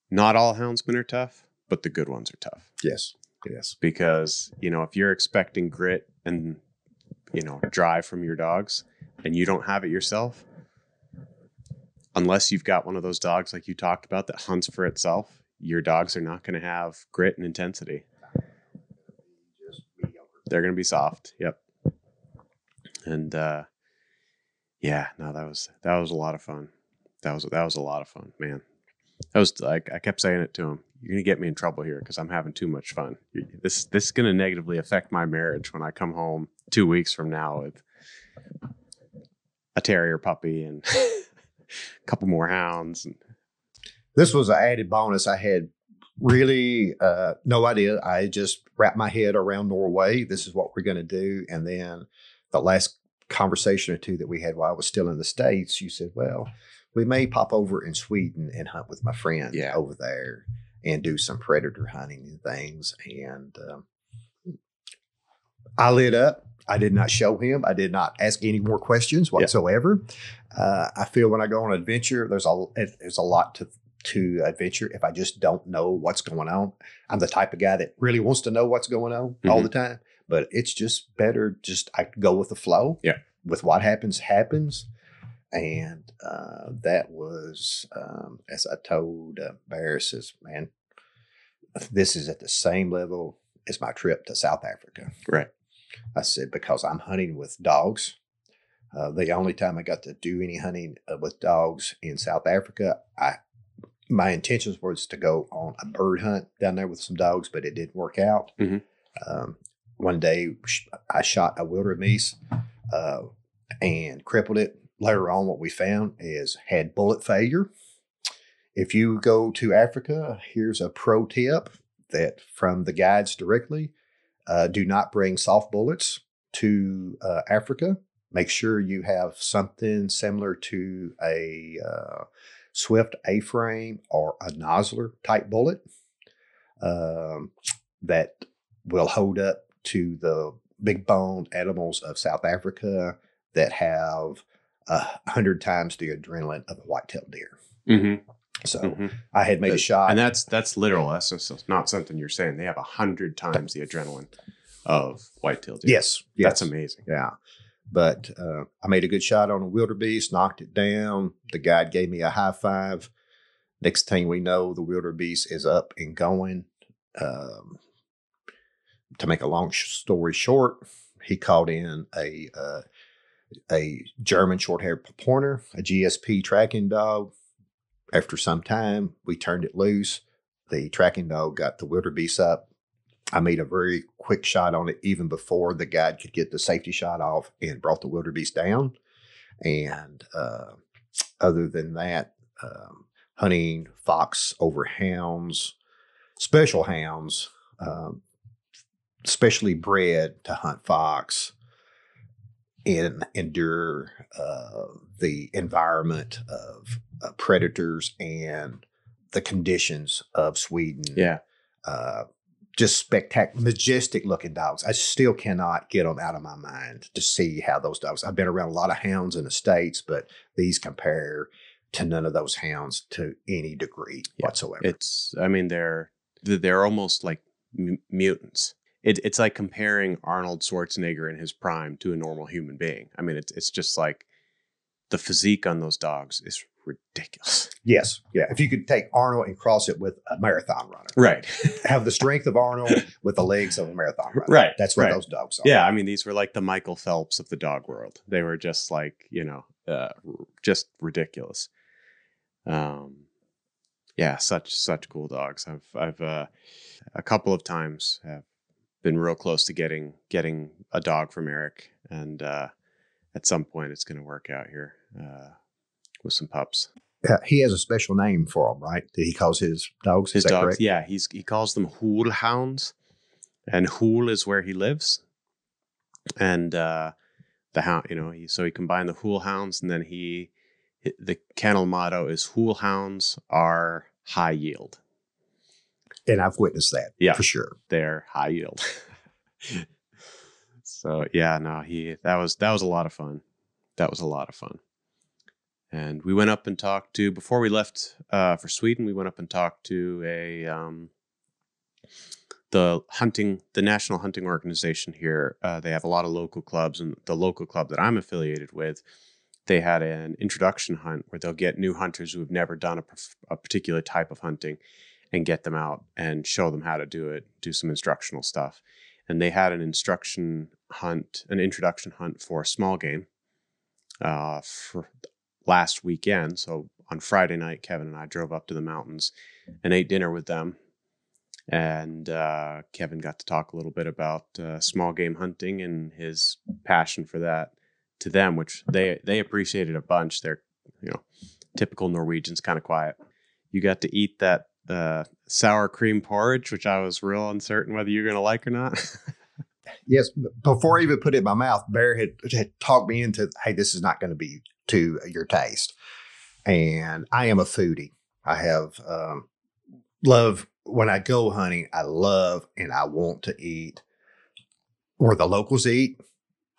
not all houndsmen are tough, but the good ones are tough Yes, yes. because you know if you're expecting grit and you know drive from your dogs and you don't have it yourself unless you've got one of those dogs like you talked about that hunts for itself your dogs are not going to have grit and intensity they're gonna be soft. Yep. And uh, yeah, no, that was that was a lot of fun. That was that was a lot of fun, man. That was like I kept saying it to him. You're gonna get me in trouble here because I'm having too much fun. This this is gonna negatively affect my marriage when I come home two weeks from now with a terrier puppy and a couple more hounds. This was an added bonus. I had really uh, no idea. I just wrapped my head around Norway. This is what we're going to do. And then the last conversation or two that we had while I was still in the States, you said, well, we may pop over in Sweden and hunt with my friend Yeah. over there and do some predator hunting and things. And um, I lit up. I did not show him. I did not ask any more questions whatsoever. Uh, I feel when I go on adventure, there's a there's a lot to to adventure. If I just don't know what's going on, I'm the type of guy that really wants to know what's going on all the time. But it's just better just I go with the flow. Yeah. With what happens happens, and uh, that was um, as I told uh, Bear says, man, this is at the same level as my trip to South Africa. right. I said, because I'm hunting with dogs. Uh, the only time I got to do any hunting uh, with dogs in South Africa, I my intentions was to go on a bird hunt down there with some dogs, but it didn't work out. Mhm. Um, one day, sh- I shot a wildebeest uh, and crippled it. Later on, what we found is had bullet failure. If you go to Africa, here's a pro tip that from the guides directly uh, do not bring soft bullets to uh, Africa. Make sure you have something similar to a uh, Swift A frame or a Nosler type bullet um, that will hold up to the big boned animals of South Africa that have a hundred times the adrenaline of a white-tailed deer. Mm-hmm. So I had made a shot. and that's that's literal. That's just not something you're saying. They have a hundred times the adrenaline of white-tailed deer. yes, yes, that's amazing. Yeah. But uh, I made a good shot on a wildebeest, knocked it down. The guide gave me a high five. Next thing we know, the wildebeest is up and going. Um, to make a long sh- story short, he called in a uh, a German short-haired pointer, a GSP tracking dog. After some time, we turned it loose. The tracking dog got the wildebeest up. I made a very quick shot on it even before the guide could get the safety shot off and brought the wildebeest down. And uh, other than that, um, hunting fox over hounds, special hounds, um, specially bred to hunt fox and endure uh, the environment of uh, predators and the conditions of Sweden Yeah. uh, just spectacular, majestic looking dogs. I still cannot get them out of my mind to see how those dogs. I've been around a lot of hounds in the states, but these compare to none of those hounds to any degree Yeah, whatsoever. It's. I mean, they're they're almost like mu- mutants. It, it's like comparing Arnold Schwarzenegger in his prime to a normal human being. I mean, it's it's just like the physique on those dogs is ridiculous. yes, yeah. If you could take Arnold and cross it with a marathon runner, Right. have the strength of Arnold with the legs of a marathon runner. Right, That's what right. those dogs are. Yeah, I mean, these were like the Michael Phelps of the dog world. They were just like, you know, uh, just ridiculous. Um, yeah, such such cool dogs. I've I've uh, a couple of times have been real close to getting getting a dog from Eric, and uh, at some point it's going to work out here uh, with some pups. Uh, he has a special name for them, right? That he calls his dogs. His dogs, correct? yeah, he's he calls them Hool hounds, and Hool is where he lives, and uh, the hound, you know, he, so he combined the Hool hounds, and then he the kennel motto is Hool hounds are high yield. And I've witnessed that. Yeah. for sure. They're high yield. so yeah, no, he that was that was a lot of fun. That was a lot of fun. And we went up and talked to before we left uh, for Sweden. We went up and talked to a um, the hunting the national hunting organization here. Uh, they have a lot of local clubs, and the local club that I'm affiliated with, they had an introduction hunt where they'll get new hunters who have never done a, a particular type of hunting and get them out and show them how to do it, do some instructional stuff. and they had an instruction hunt, an introduction hunt for small game uh, for last weekend. So on Friday night, Kevin and I drove up to the mountains and ate dinner with them. And uh, Kevin got to talk a little bit about uh, small game hunting and his passion for that to them, which they they appreciated a bunch. They're you know typical Norwegians, kind of quiet. You got to eat that uh, sour cream porridge, which I was real uncertain whether you're going to like or not. yes, before I even put it in my mouth, Bear had, had talked me into, hey, this is not going to be to your taste. And I am a foodie. I have um, love when I go hunting. I love and I want to eat where the locals eat,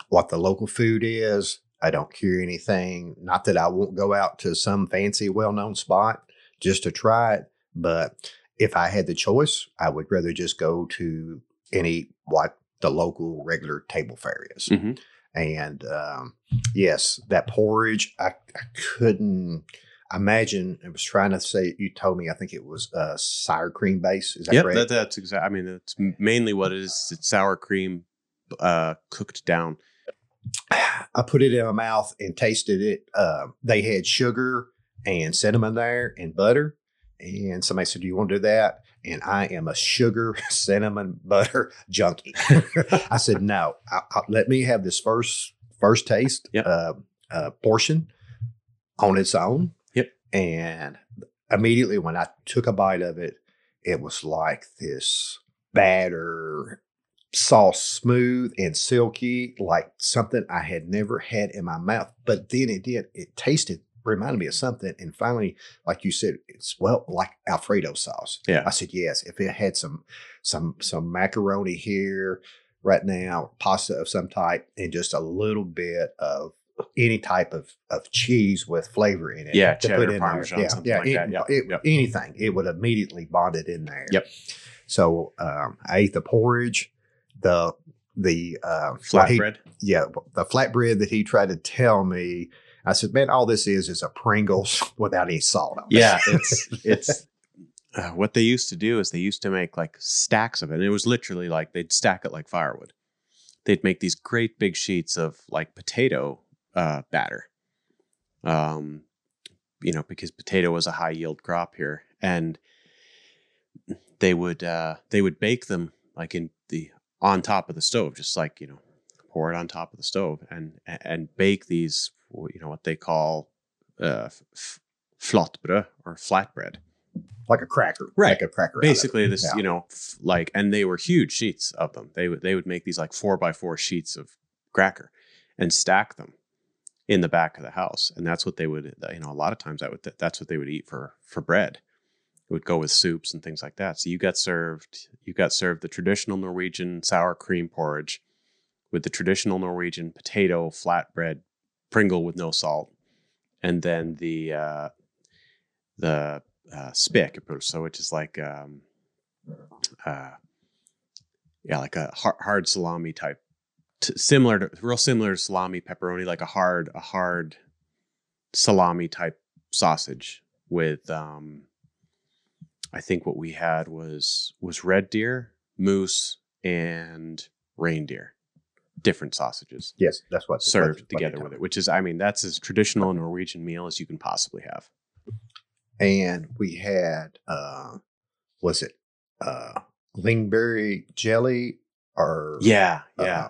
what the local food is. I don't care anything. Not that I won't go out to some fancy, well known spot just to try it, but if I had the choice, I would rather just go to any what the local regular table fare is. Mm-hmm. And um, yes, that porridge, I, I couldn't imagine. I was trying to say, you told me, I think it was uh, sour cream base. Is that yep, correct? That, that's exactly. I mean, that's mainly what it is. It's sour cream uh, cooked down. I put it in my mouth and tasted it. Uh, they had sugar and cinnamon there and butter. And somebody said, Do you want to do that? And I am a sugar, cinnamon, butter junkie. I said, No, I, I, let me have this first first taste yep. uh, uh, portion on its own. Yep. And immediately when I took a bite of it, it was like this batter sauce, smooth and silky, like something I had never had in my mouth. But then it did, it tasted reminded me of something. And finally, like you said, it's well like Alfredo sauce. Yeah. I said yes. If it had some some some macaroni here right now, pasta of some type, and just a little bit of any type of, of cheese with flavor in it. Yeah, to cheddar, put in parmesan, there. something yeah, like it, that. Yep, it, yep. anything. It would immediately bond it in there. Yep. So um, I ate the porridge, the the uh, he- Flatbread. yeah, the flatbread that he tried to tell me. I said, man, all this is is a Pringles without any salt on it. Yeah, it's it's uh, what they used to do is they used to make like stacks of it. And it was literally like they'd stack it like firewood. They'd make these great big sheets of like potato uh, batter. Um, you know, because potato was a high yield crop here, and they would uh, they would bake them like in the on top of the stove, just like you know, pour it on top of the stove and and bake these you know what they call uh, f- flatbrød or flatbread. like a cracker, Right. Like a cracker. out of it. Basically, this Yeah. you know f- like, and they were huge sheets of them. They would they would make these like four by four sheets of cracker and stack them in the back of the house, and that's what they would you know a lot of times that would that's what they would eat for for bread. It would go with soups and things like that. So you got served you got served the traditional Norwegian sour cream porridge with the traditional Norwegian potato flatbread Pringle with no salt, and then the uh, the uh, so which is like um, uh, yeah, like a hard, hard salami type, t- similar to real similar to salami pepperoni, like a hard a hard salami type sausage with um, I think what we had was was red deer, moose, and reindeer, different sausages Yes, that's what served they together with it, which is, I mean, that's as traditional a Norwegian meal as you can possibly have. And we had, uh, was it uh, lingberry jelly or Yeah, yeah. uh,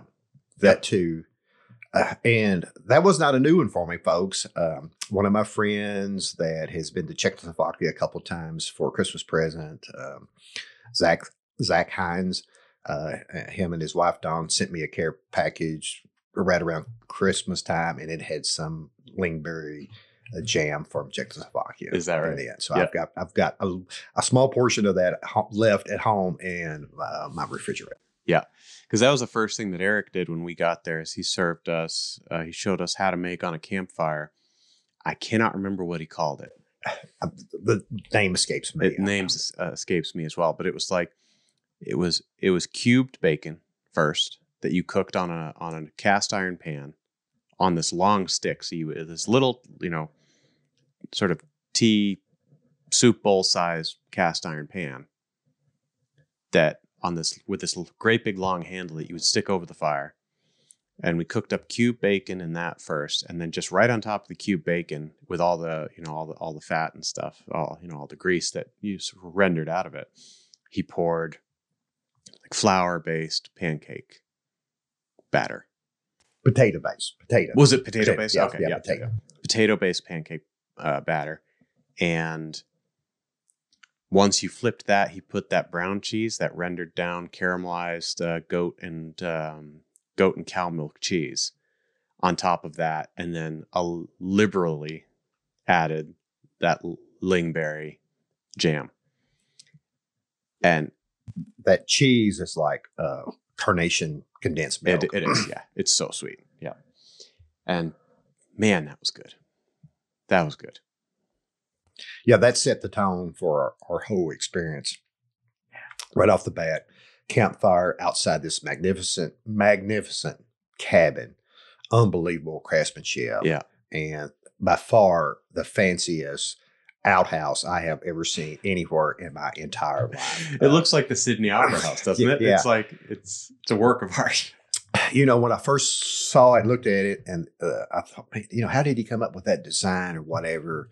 that too. Uh, and that was not a new one for me, folks. Um, one of my friends that has been to Czechoslovakia a couple times for a Christmas present, um, Zach Zach Hines, uh, him and his wife Dawn sent me a care package right around Christmas time, and it had some lingberry uh, jam from Czechoslovakia. Is that in right? So Yep. I've got I've got a, a small portion of that left at home in uh, my refrigerator. Yeah, because that was the first thing that Eric did when we got there. Is he served us? Uh, he showed us how to make on a campfire. I cannot remember what he called it. Uh, the name escapes me. It names uh, escapes me as well, but it was like it was it was cubed bacon first that you cooked on a on a cast iron pan on this long stick. So you this little you know sort of tea soup bowl size cast iron pan that on this with this great big long handle that you would stick over the fire. And we cooked up cube bacon in that first, and then just right on top of the cube bacon with all the you know all the all the fat and stuff, all you know all the grease that you rendered out of it. He poured like flour based pancake batter. Potato based, Potato. Was it potato Potato, based? yeah, okay, yeah, yeah, potato. potato based pancake uh, batter. And once you flipped that, he put that brown cheese, that rendered down caramelized uh, goat and um, goat and cow milk cheese, on top of that, and then uh, liberally added that lingberry jam. And That cheese is like uh, carnation condensed milk. it, it is, yeah, it's so sweet, yeah. And man, that was good. That was good. yeah, that set the tone for our, our whole experience. Right off the bat, campfire outside this magnificent, magnificent cabin, unbelievable craftsmanship. Yeah. And by far the fanciest outhouse I have ever seen anywhere in my entire life. It looks like the Sydney Opera House, doesn't it? Yeah. It's like it's it's a work of art. you know, when I first saw it, looked at it, and uh, I thought, man, you know, how did he come up with that design or whatever?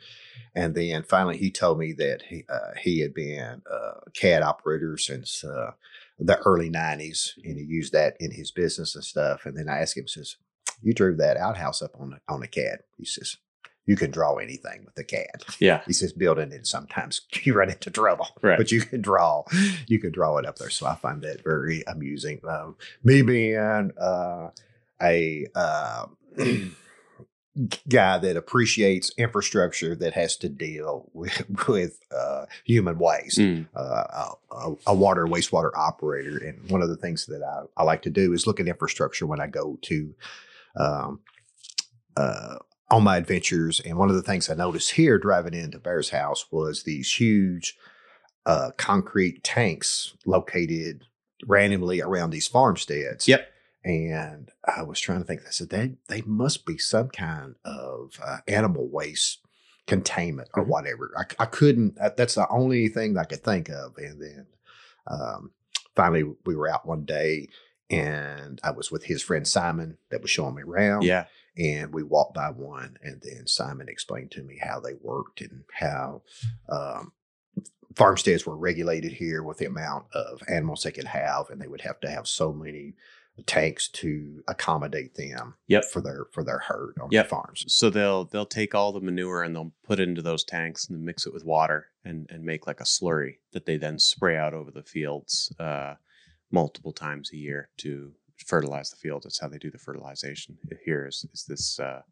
And then finally, he told me that he uh, he had been a CAD operator since uh, the early '90s, and he used that in his business and stuff. And then I asked him, says, "You drew that outhouse up on on the CAD?" He says, "You can draw anything with the CAD." Yeah. He says, "Building it sometimes you run into trouble." Right. but you can draw you can draw it up there so i find that very amusing um, me being uh, a uh, guy that appreciates infrastructure that has to deal with, with uh, human waste Mm. uh, a, a water wastewater operator and one of the things that I, I like to do is look at infrastructure when i go to um, uh, on my adventures and one of the things i noticed here driving into bear's house was these huge uh, concrete tanks located randomly around these farmsteads Yep. and i was trying to think i said they, they must be some kind of uh, animal waste containment or Mhm. whatever I, I couldn't that's the only thing i could think of and then um, finally we were out one day and i was with his friend simon that was showing me around Yeah. And we walked by one and then simon explained to me how they worked and how um, farmsteads were regulated here with the amount of animals they could have and they would have to have so many tanks to accommodate them Yep. for their for their herd on Yep. their farms So they'll they'll take all the manure and they'll put it into those tanks and mix it with water and and make like a slurry that they then spray out over the fields uh, multiple times a year to fertilize the field. That's how they do the fertilization here. Is is this uh,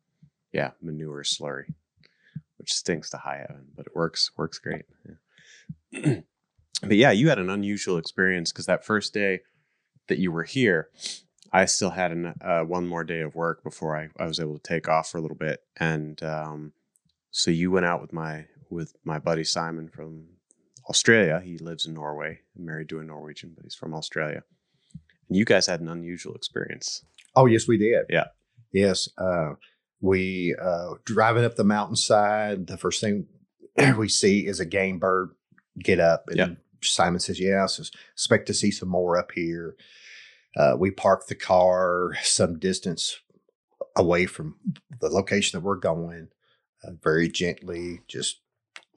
yeah manure slurry, which stinks to high heaven, but it works works great. Yeah. but yeah, you had an unusual experience because that first day that you were here, I still had an, uh, one more day of work before I, I was able to take off for a little bit, and um, so you went out with my with my buddy Simon from Australia. He lives in Norway, married to a Norwegian, but he's from Australia. You guys had an unusual experience. oh yes we did Yeah. yes uh, we uh, driving up the mountainside the first thing we see is a game bird get up and Yeah. simon says yeah so expect to see some more up here uh, we park the car some distance away from the location that we're going uh, very gently just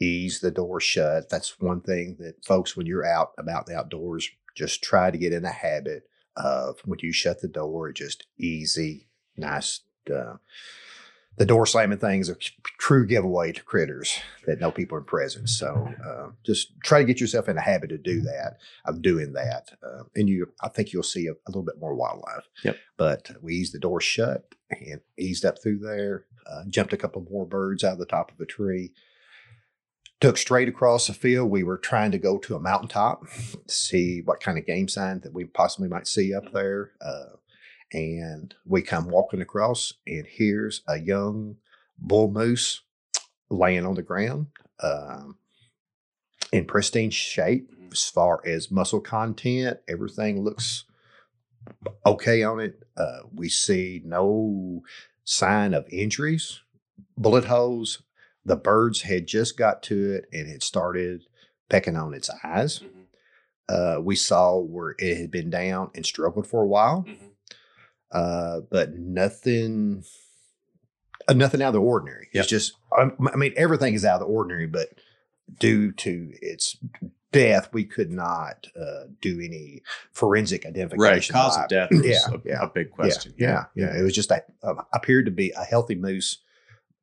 ease the door shut that's one thing that folks when you're out about the outdoors just try to get in the habit of when you shut the door just easy nice uh, the door slamming thing is a true giveaway to critters that know people are present. So uh, just try to get yourself in a habit to do that, of doing that, uh, and you, I think you'll see a, a little bit more wildlife. Yep. But we eased the door shut and eased up through there, uh, jumped a couple more birds out of the top of a tree. Took straight across the field. We were trying to go to a mountaintop to see what kind of game sign that we possibly might see up there. Uh, and we come walking across, and here's a young bull moose laying on the ground um, in pristine shape as far as muscle content. Everything looks okay on it. Uh, we see no sign of injuries, bullet holes. The birds had just got to it and had started pecking on its eyes. uh, we saw where it had been down and struggled for a while, uh, but nothing, uh, nothing out of the ordinary. Yep. It's just, um, I mean, everything is out of the ordinary, but due to its death, we could not uh, do any forensic identification. Right. Cause of death Yeah, a, yeah, a big question. Yeah, yeah, It was just uh, appeared to be a healthy moose.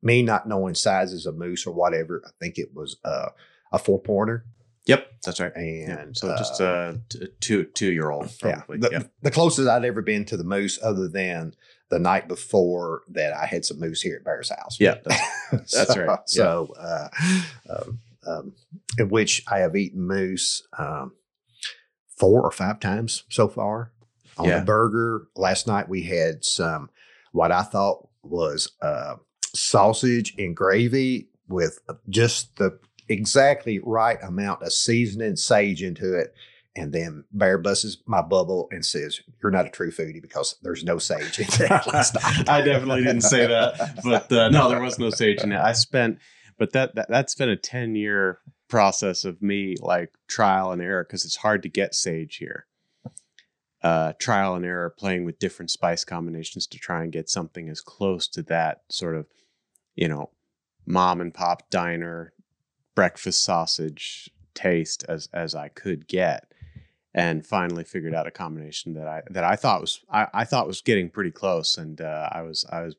Me not knowing sizes of moose or whatever, I think it was uh, a four pointer. Yep. That's right. And Yeah. So just uh, a t- two two year old yeah, the, Yeah. the closest I'd ever been to the moose, other than the night before that, I had some moose here at Bear's house. Yeah. That's, That's So- right, yeah. So, uh, um, um, in which I have eaten moose um, four or five times so far on Yeah. the burger. Last night we had some what I thought was uh, sausage and gravy with just the exactly right amount of seasoning, sage into it. And then Bear busts my bubble and says, "You're not a true foodie because there's no sage in that. I definitely didn't say that, but uh, no, there was no sage in it. I spent, but that, that that's been a ten year process of me like trial and error because it's hard to get sage here. Uh, trial and error, playing with different spice combinations to try and get something as close to that sort of, you know, mom and pop diner breakfast sausage taste as as I could get and finally figured out a combination that I that I thought was I, I thought was getting pretty close, and uh, I was I was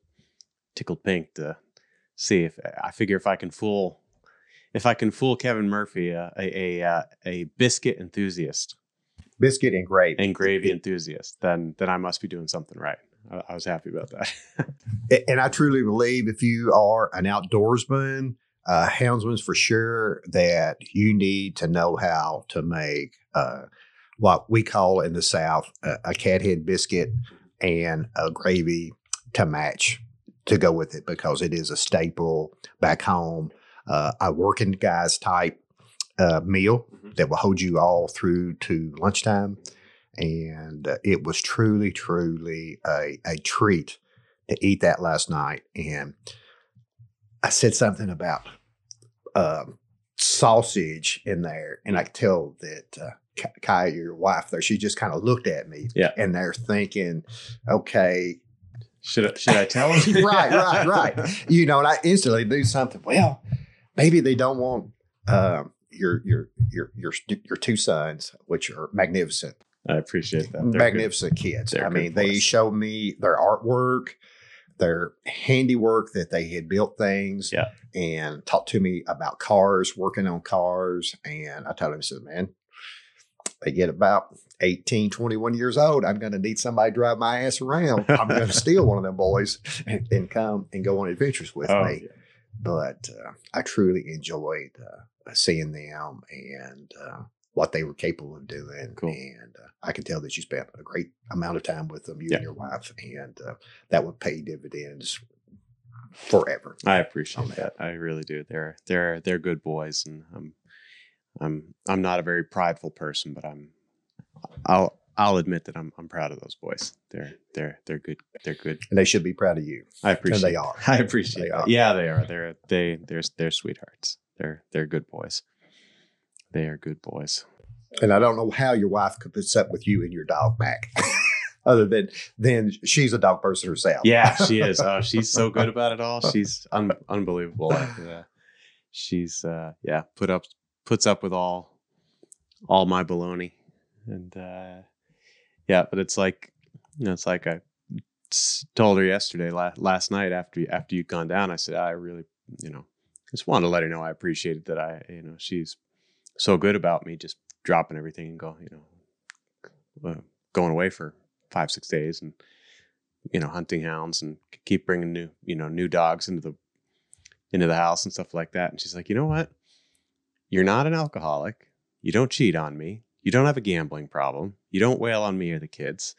tickled pink to see if I figure if I can fool if I can fool Kevin Murphy, uh, a a uh, a biscuit enthusiast Biscuit and gravy. and gravy enthusiast, then then I must be doing something right. I, I was happy about that. And I truly believe if you are an outdoorsman, uh, houndsman for sure, that you need to know how to make uh, what we call in the South a, a cathead biscuit and a gravy to match to go with it because it is a staple back home. Uh, a working guys type uh, meal Mhm. that will hold you all through to lunchtime. And uh, it was truly, truly a, a treat to eat that last night. And I said something about um, sausage in there. And I could tell that uh, Kaya, your wife there, she just kind of looked at me. Yeah. And they're thinking, okay, should I, should I tell him? right, right, right. You know, and I instantly do something. Well, maybe they don't want um, your your your your your two sons, which are magnificent, I appreciate that. They're good. magnificent kids. They're I mean, they boys. showed me their artwork, their handiwork that they had built things, Yeah. and talked to me about cars, working on cars. And I told him, I said, man, they get about 18, 21 years old. I'm going to need somebody to drive my ass around. I'm going to steal one of them boys and, and come and go on adventures with Oh, me. yeah. But uh, I truly enjoyed uh, seeing them and uh, what they were capable of doing. Cool. And uh, I can tell that you spent a great amount of time with them, you Yeah. and your wife, and uh, that would pay dividends forever. I appreciate that. that. I really do. They're they're they're good boys, and I'm I'm I'm not a very prideful person, but I'm I'll I'll admit that I'm I'm proud of those boys. They're they're they're good. They're good. And they should be proud of you. I appreciate. they are. I appreciate. They are. Yeah, they are. They're they they're they're sweethearts. They're they're good boys. They are good boys. And I don't know how your wife could put up with you and your dog, Mac. Other than then she's a dog person herself. Yeah, she is. Oh, she's so good about it all. She's un- unbelievable. Like, uh, she's uh, yeah, put up puts up with all all my baloney, and uh, yeah, but it's like you know, it's like I told her yesterday, la- last night after after you'd gone down. I said I really, you know, just wanted to let her know I appreciated that I, you know, she's so good about me just dropping everything and go, you know, uh, going away for five six days and you know hunting hounds and keep bringing new you know new dogs into the into the house and stuff like that. And she's like you know what? You're not an alcoholic. You don't cheat on me. You don't have a gambling problem. You don't wail on me or the kids.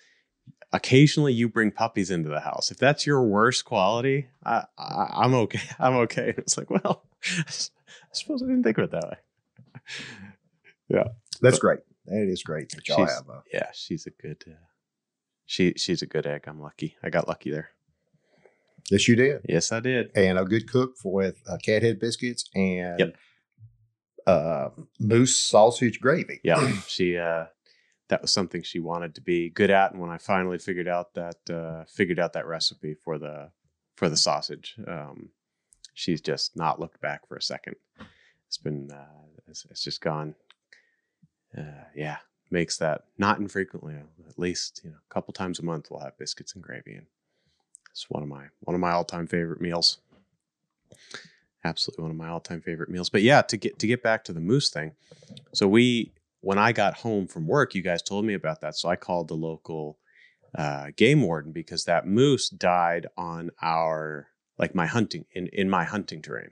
Occasionally you bring puppies into the house. If that's your worst quality i, I i'm okay. I'm okay. It's like well i suppose i didn't think of it that way Yeah, that's great. That is great that y'all have a yeah she's a good uh, she she's a good egg i'm lucky i got lucky there Yes, you did. yes i did And a good cook for with uh, cat head biscuits and Yep. uh, moose sausage gravy. Yeah, she uh, that was something she wanted to be good at, and when I finally figured out that uh, figured out that recipe for the for the sausage, um, she's just not looked back for a second. It's been uh, it's, it's just gone. Uh, yeah, makes that not infrequently. At least you know a couple times a month we'll have biscuits and gravy, and it's one of my one of my all time favorite meals. Absolutely one of my all time favorite meals. But yeah, to get to get back to the moose thing, so we when I got home from work, you guys told me about that, so I called the local uh, game warden because that moose died on our like my hunting in in my hunting terrain,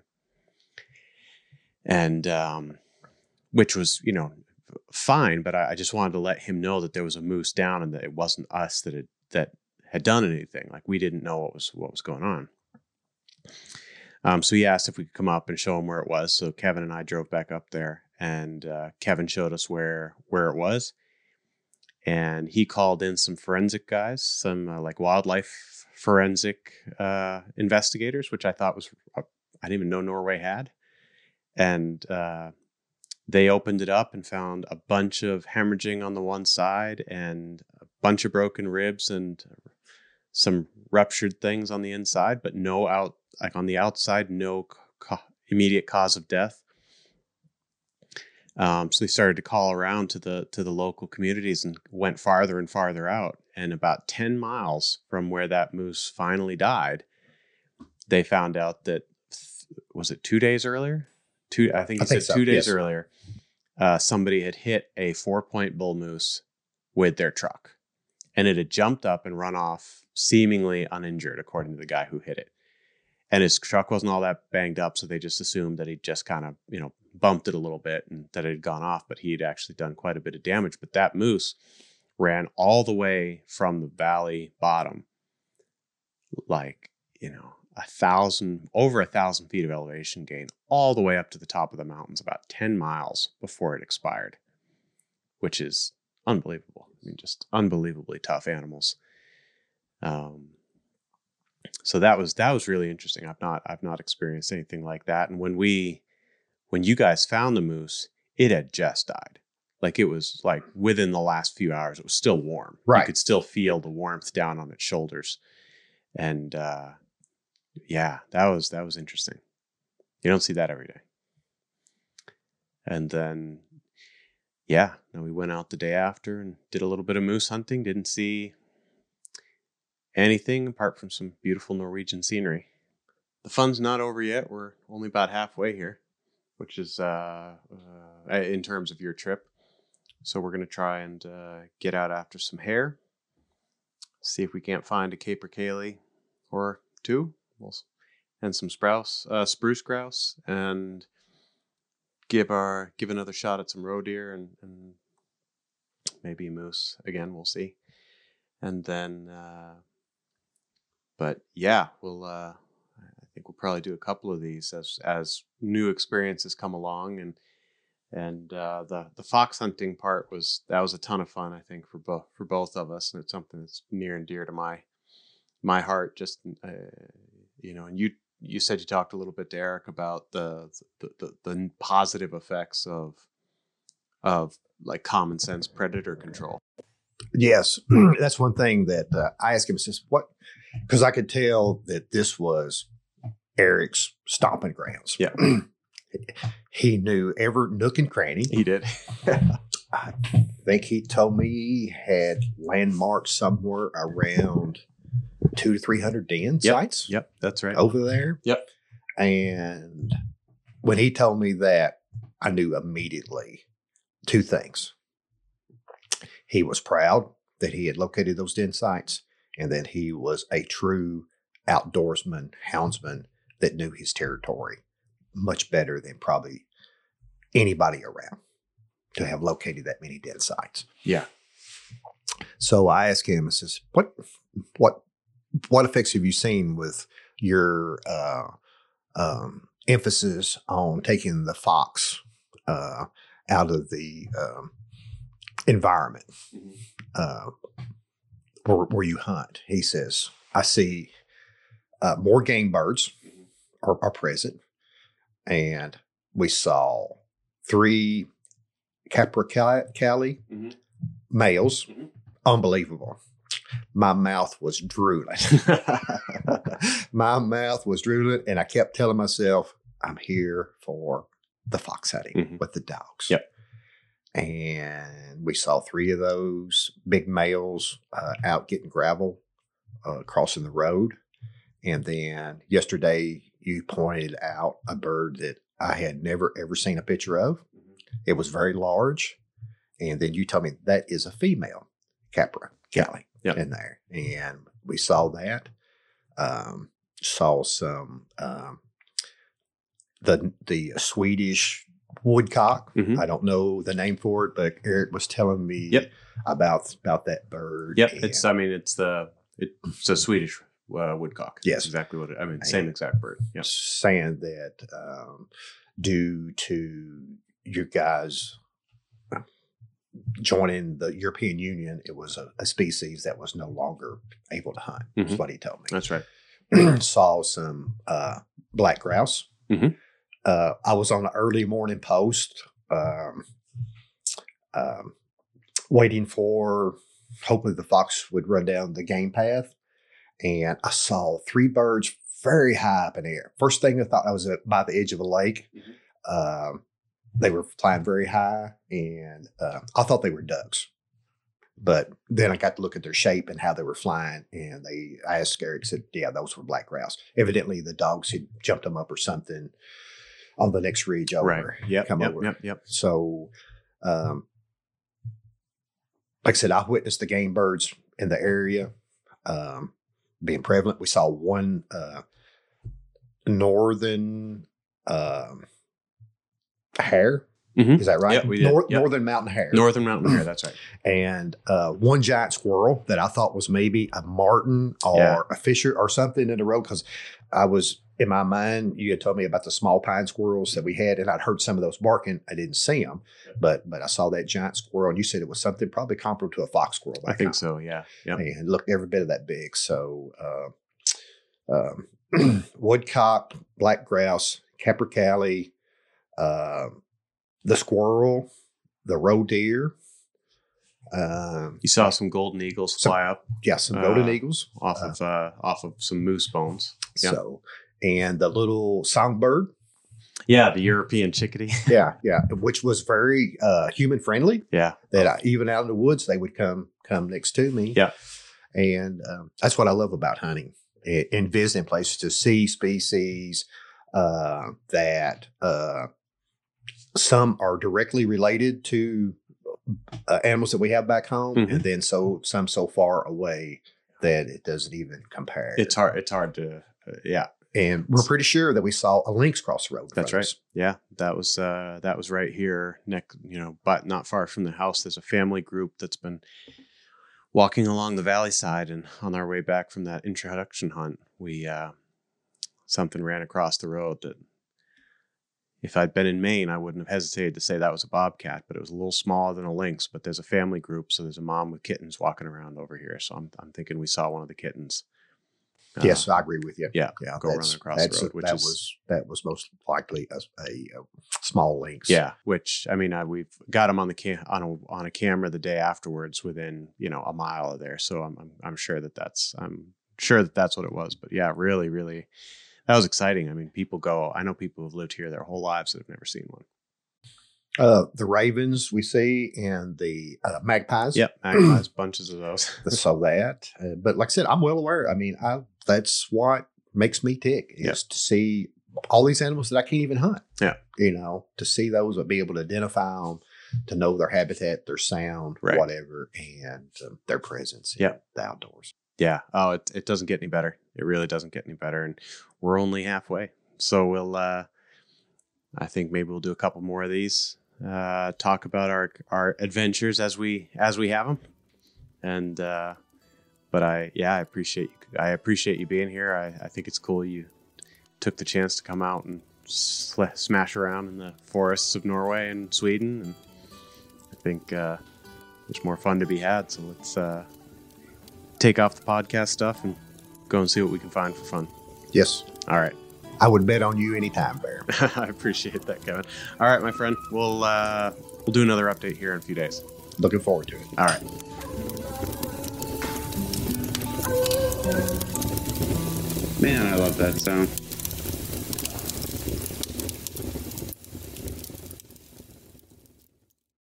and um, which was you know fine, but I, I, just wanted to let him know that there was a moose down and that it wasn't us that had that had done anything. Like we didn't know what was what was going on. Um, so he asked if we could come up and show him where it was. So Kevin and I drove back up there, and uh, Kevin showed us where where it was. And he called in some forensic guys, some uh, like wildlife forensic uh, investigators, which I thought was uh, I didn't even know Norway had. And uh, they opened it up and found a bunch of hemorrhaging on the one side and a bunch of broken ribs and some ruptured things on the inside, but no out like on the outside, no ca- immediate cause of death. Um, so they started to call around to the to the local communities and went farther and farther out. And about ten miles from where that moose finally died, they found out that was it two days earlier? Two, I think he I said think so. two days yes. earlier, uh, somebody had hit a four point bull moose with their truck, and it had jumped up and run off seemingly uninjured, according to the guy who hit it. And his truck wasn't all that banged up, so they just assumed that he just kind of, you know, bumped it a little bit and that it had gone off, but he had actually done quite a bit of damage. But that moose ran all the way from the valley bottom, like, you know, a thousand, over a thousand feet of elevation gain, all the way up to the top of the mountains, about 10 miles before it expired, which is unbelievable. I mean, just unbelievably tough animals. Um, so that was that was really interesting. I've not I've not experienced anything like that. And when we when you guys found the moose, it had just died. Like it was like within the last few hours, it was still warm. Right. You could still feel the warmth down on its shoulders. And uh yeah, that was that was interesting. You don't see that every day. And then yeah, no, we went out the day after and did a little bit of moose hunting. Didn't see anything apart from some beautiful Norwegian scenery. The fun's not over yet. We're only about halfway here, which is uh, uh, in terms of your trip. So we're going to try and uh, get out after some hare, see if we can't find a capercaillie or two, and some sprouse, uh, spruce grouse, and give our give another shot at some roe deer and, and maybe moose again. We'll see, and then uh, but yeah, we'll. Uh, I think we'll probably do a couple of these as as new experiences come along, and and uh, the the fox hunting part was that was a ton of fun. I think for both for both of us, and it's something that's near and dear to my my heart. Just uh, you know, and you you said you talked a little bit to Eric about the the, the, the positive effects of of like common sense predator control. Yes, that's one thing that uh, I asked him. Says what because I could tell that this was Eric's stomping grounds. Yeah. he knew every nook and cranny. He did. I think he told me he had landmarks somewhere around two to three hundred den yep. sites. Yep, that's right. Over there. Yep. And when he told me that, I knew immediately two things. He was proud that he had located those den sites, and that he was a true outdoorsman, houndsman that knew his territory much better than probably anybody around to have located that many dead sites. Yeah. So I asked him, I says, what what what effects have you seen with your uh, um, emphasis on taking the fox uh, out of the um, environment? Mm-hmm. Uh, where, where you hunt. He says, I see uh, more game birds are, are present, and we saw three capercaillie Mhm. males. Mhm. Unbelievable. My mouth was drooling. My mouth was drooling, and I kept telling myself, I'm here for the fox hunting Mhm. with the dogs. Yep. And we saw three of those big males uh, out getting gravel, uh, crossing the road. And then yesterday, you pointed out a bird that I had never ever seen a picture of. It was very large. And then you told me that is a female Capra Cali Yep. in there. And we saw that. Um, saw some um, the the Swedish woodcock. Mhm. I don't know the name for it, but Eric was telling me Yep. about about that bird. Yep, it's. I mean, it's the it's a Swedish uh, woodcock. Yes. That's exactly what it. I mean, same exact bird. Yep. saying that um, due to you guys joining the European Union, it was a, a species that was no longer able to hunt. That's Mhm. what he told me. That's right. Saw some uh, black grouse. Mhm. Uh, I was on an early morning post, um, um, waiting for hopefully the fox would run down the game path, and I saw three birds very high up in the air. First thing I thought I was at, by the edge of a lake. Um, they were flying very high, and uh, I thought they were ducks. But then I got to look at their shape and how they were flying, and they I asked Eric, said, "Yeah, those were black grouse. Evidently, the dogs had jumped them up or something on the next ridge over." Right. Yep. come yep. over. Yep. Yep. So, um, like I said, I witnessed the game birds in the area um, being prevalent. We saw one uh, northern um, hare. Mhm. Is that right? Yeah, we did. Nor- Yep. Northern mountain hare. Northern mountain hare. That's right. and uh, one giant squirrel that I thought was maybe a marten or Yeah. a fisher or something in the road because I was in my mind. You had told me about the small pine squirrels that we had, and I'd heard some of those barking. I didn't see them, but but I saw that giant squirrel, and you said it was something probably comparable to a fox squirrel. I think kind. so. Yeah. Yep. and it looked every bit of that big. So, uh, um, woodcock, black grouse, capercaillie, uh, the squirrel, the roe deer. Um, You saw some golden eagles Some- fly up yeah, some golden Uh, eagles. off Uh, of uh, off of some moose bones. yeah. So, and the little songbird. Yeah, the European chickadee. Yeah, yeah, which was very uh, human friendly. yeah. That I, even out in the woods, they would come come next to me. Yeah. and um, that's what I love about hunting a- and visiting places to see species uh, that uh, some are directly related to uh, animals that we have back home, Mhm. and then so some so far away that it doesn't even compare. It's hard. It's hard to. Uh, yeah. and we're pretty sure that we saw a lynx cross the road. That's right. us. Yeah, that was uh, that was right here, next, you know, but not far from the house. There's a family group that's been walking along the valley side, and on our way back from that introduction hunt, we uh, something ran across the road that. If I'd been in Maine, I wouldn't have hesitated to say that was a bobcat, but it was a little smaller than a lynx. But there's a family group, so there's a mom with kittens walking around over here. So I'm, I'm thinking we saw one of the kittens. Uh, Yes, I agree with you. yeah, yeah, go running across the road, which that is- was that was most likely a, a, a small lynx. Yeah, which I mean, I, we've got him on the cam- on a on a camera the day afterwards, within you know a mile of there. So I'm I'm, I'm sure that that's I'm sure that that's what it was. But yeah, really, really, that was exciting. I mean, people go. I know people who've lived here their whole lives that have never seen one. Uh, the ravens we see and the uh, magpies. Yep, magpies, bunches of those. So that, uh, but like I said, I'm well aware. I mean, I that's what makes me tick is Yep. to see all these animals that I can't even hunt. Yeah. you know, to see those, and be able to identify them, to know their habitat, their sound, Right. whatever, and um, their presence. in Yep. the outdoors. Yeah. Oh, it it doesn't get any better. It really doesn't get any better, and we're only halfway. So we'll. uh I think maybe we'll do a couple more of these. Uh, talk about our our adventures as we as we have them, and. uh But I yeah I appreciate you. I appreciate you being here. I, I think it's cool you took the chance to come out and sl- smash around in the forests of Norway and Sweden, and I think uh, there's more fun to be had. So let's. uh take off the podcast stuff and go and see what we can find for fun. Yes, All right. I would bet on you anytime, Bear. I appreciate that, Kevin. All right, my friend. we'll uh, we'll do another update here in a few days. Looking forward to it. All right. Man, I love that sound.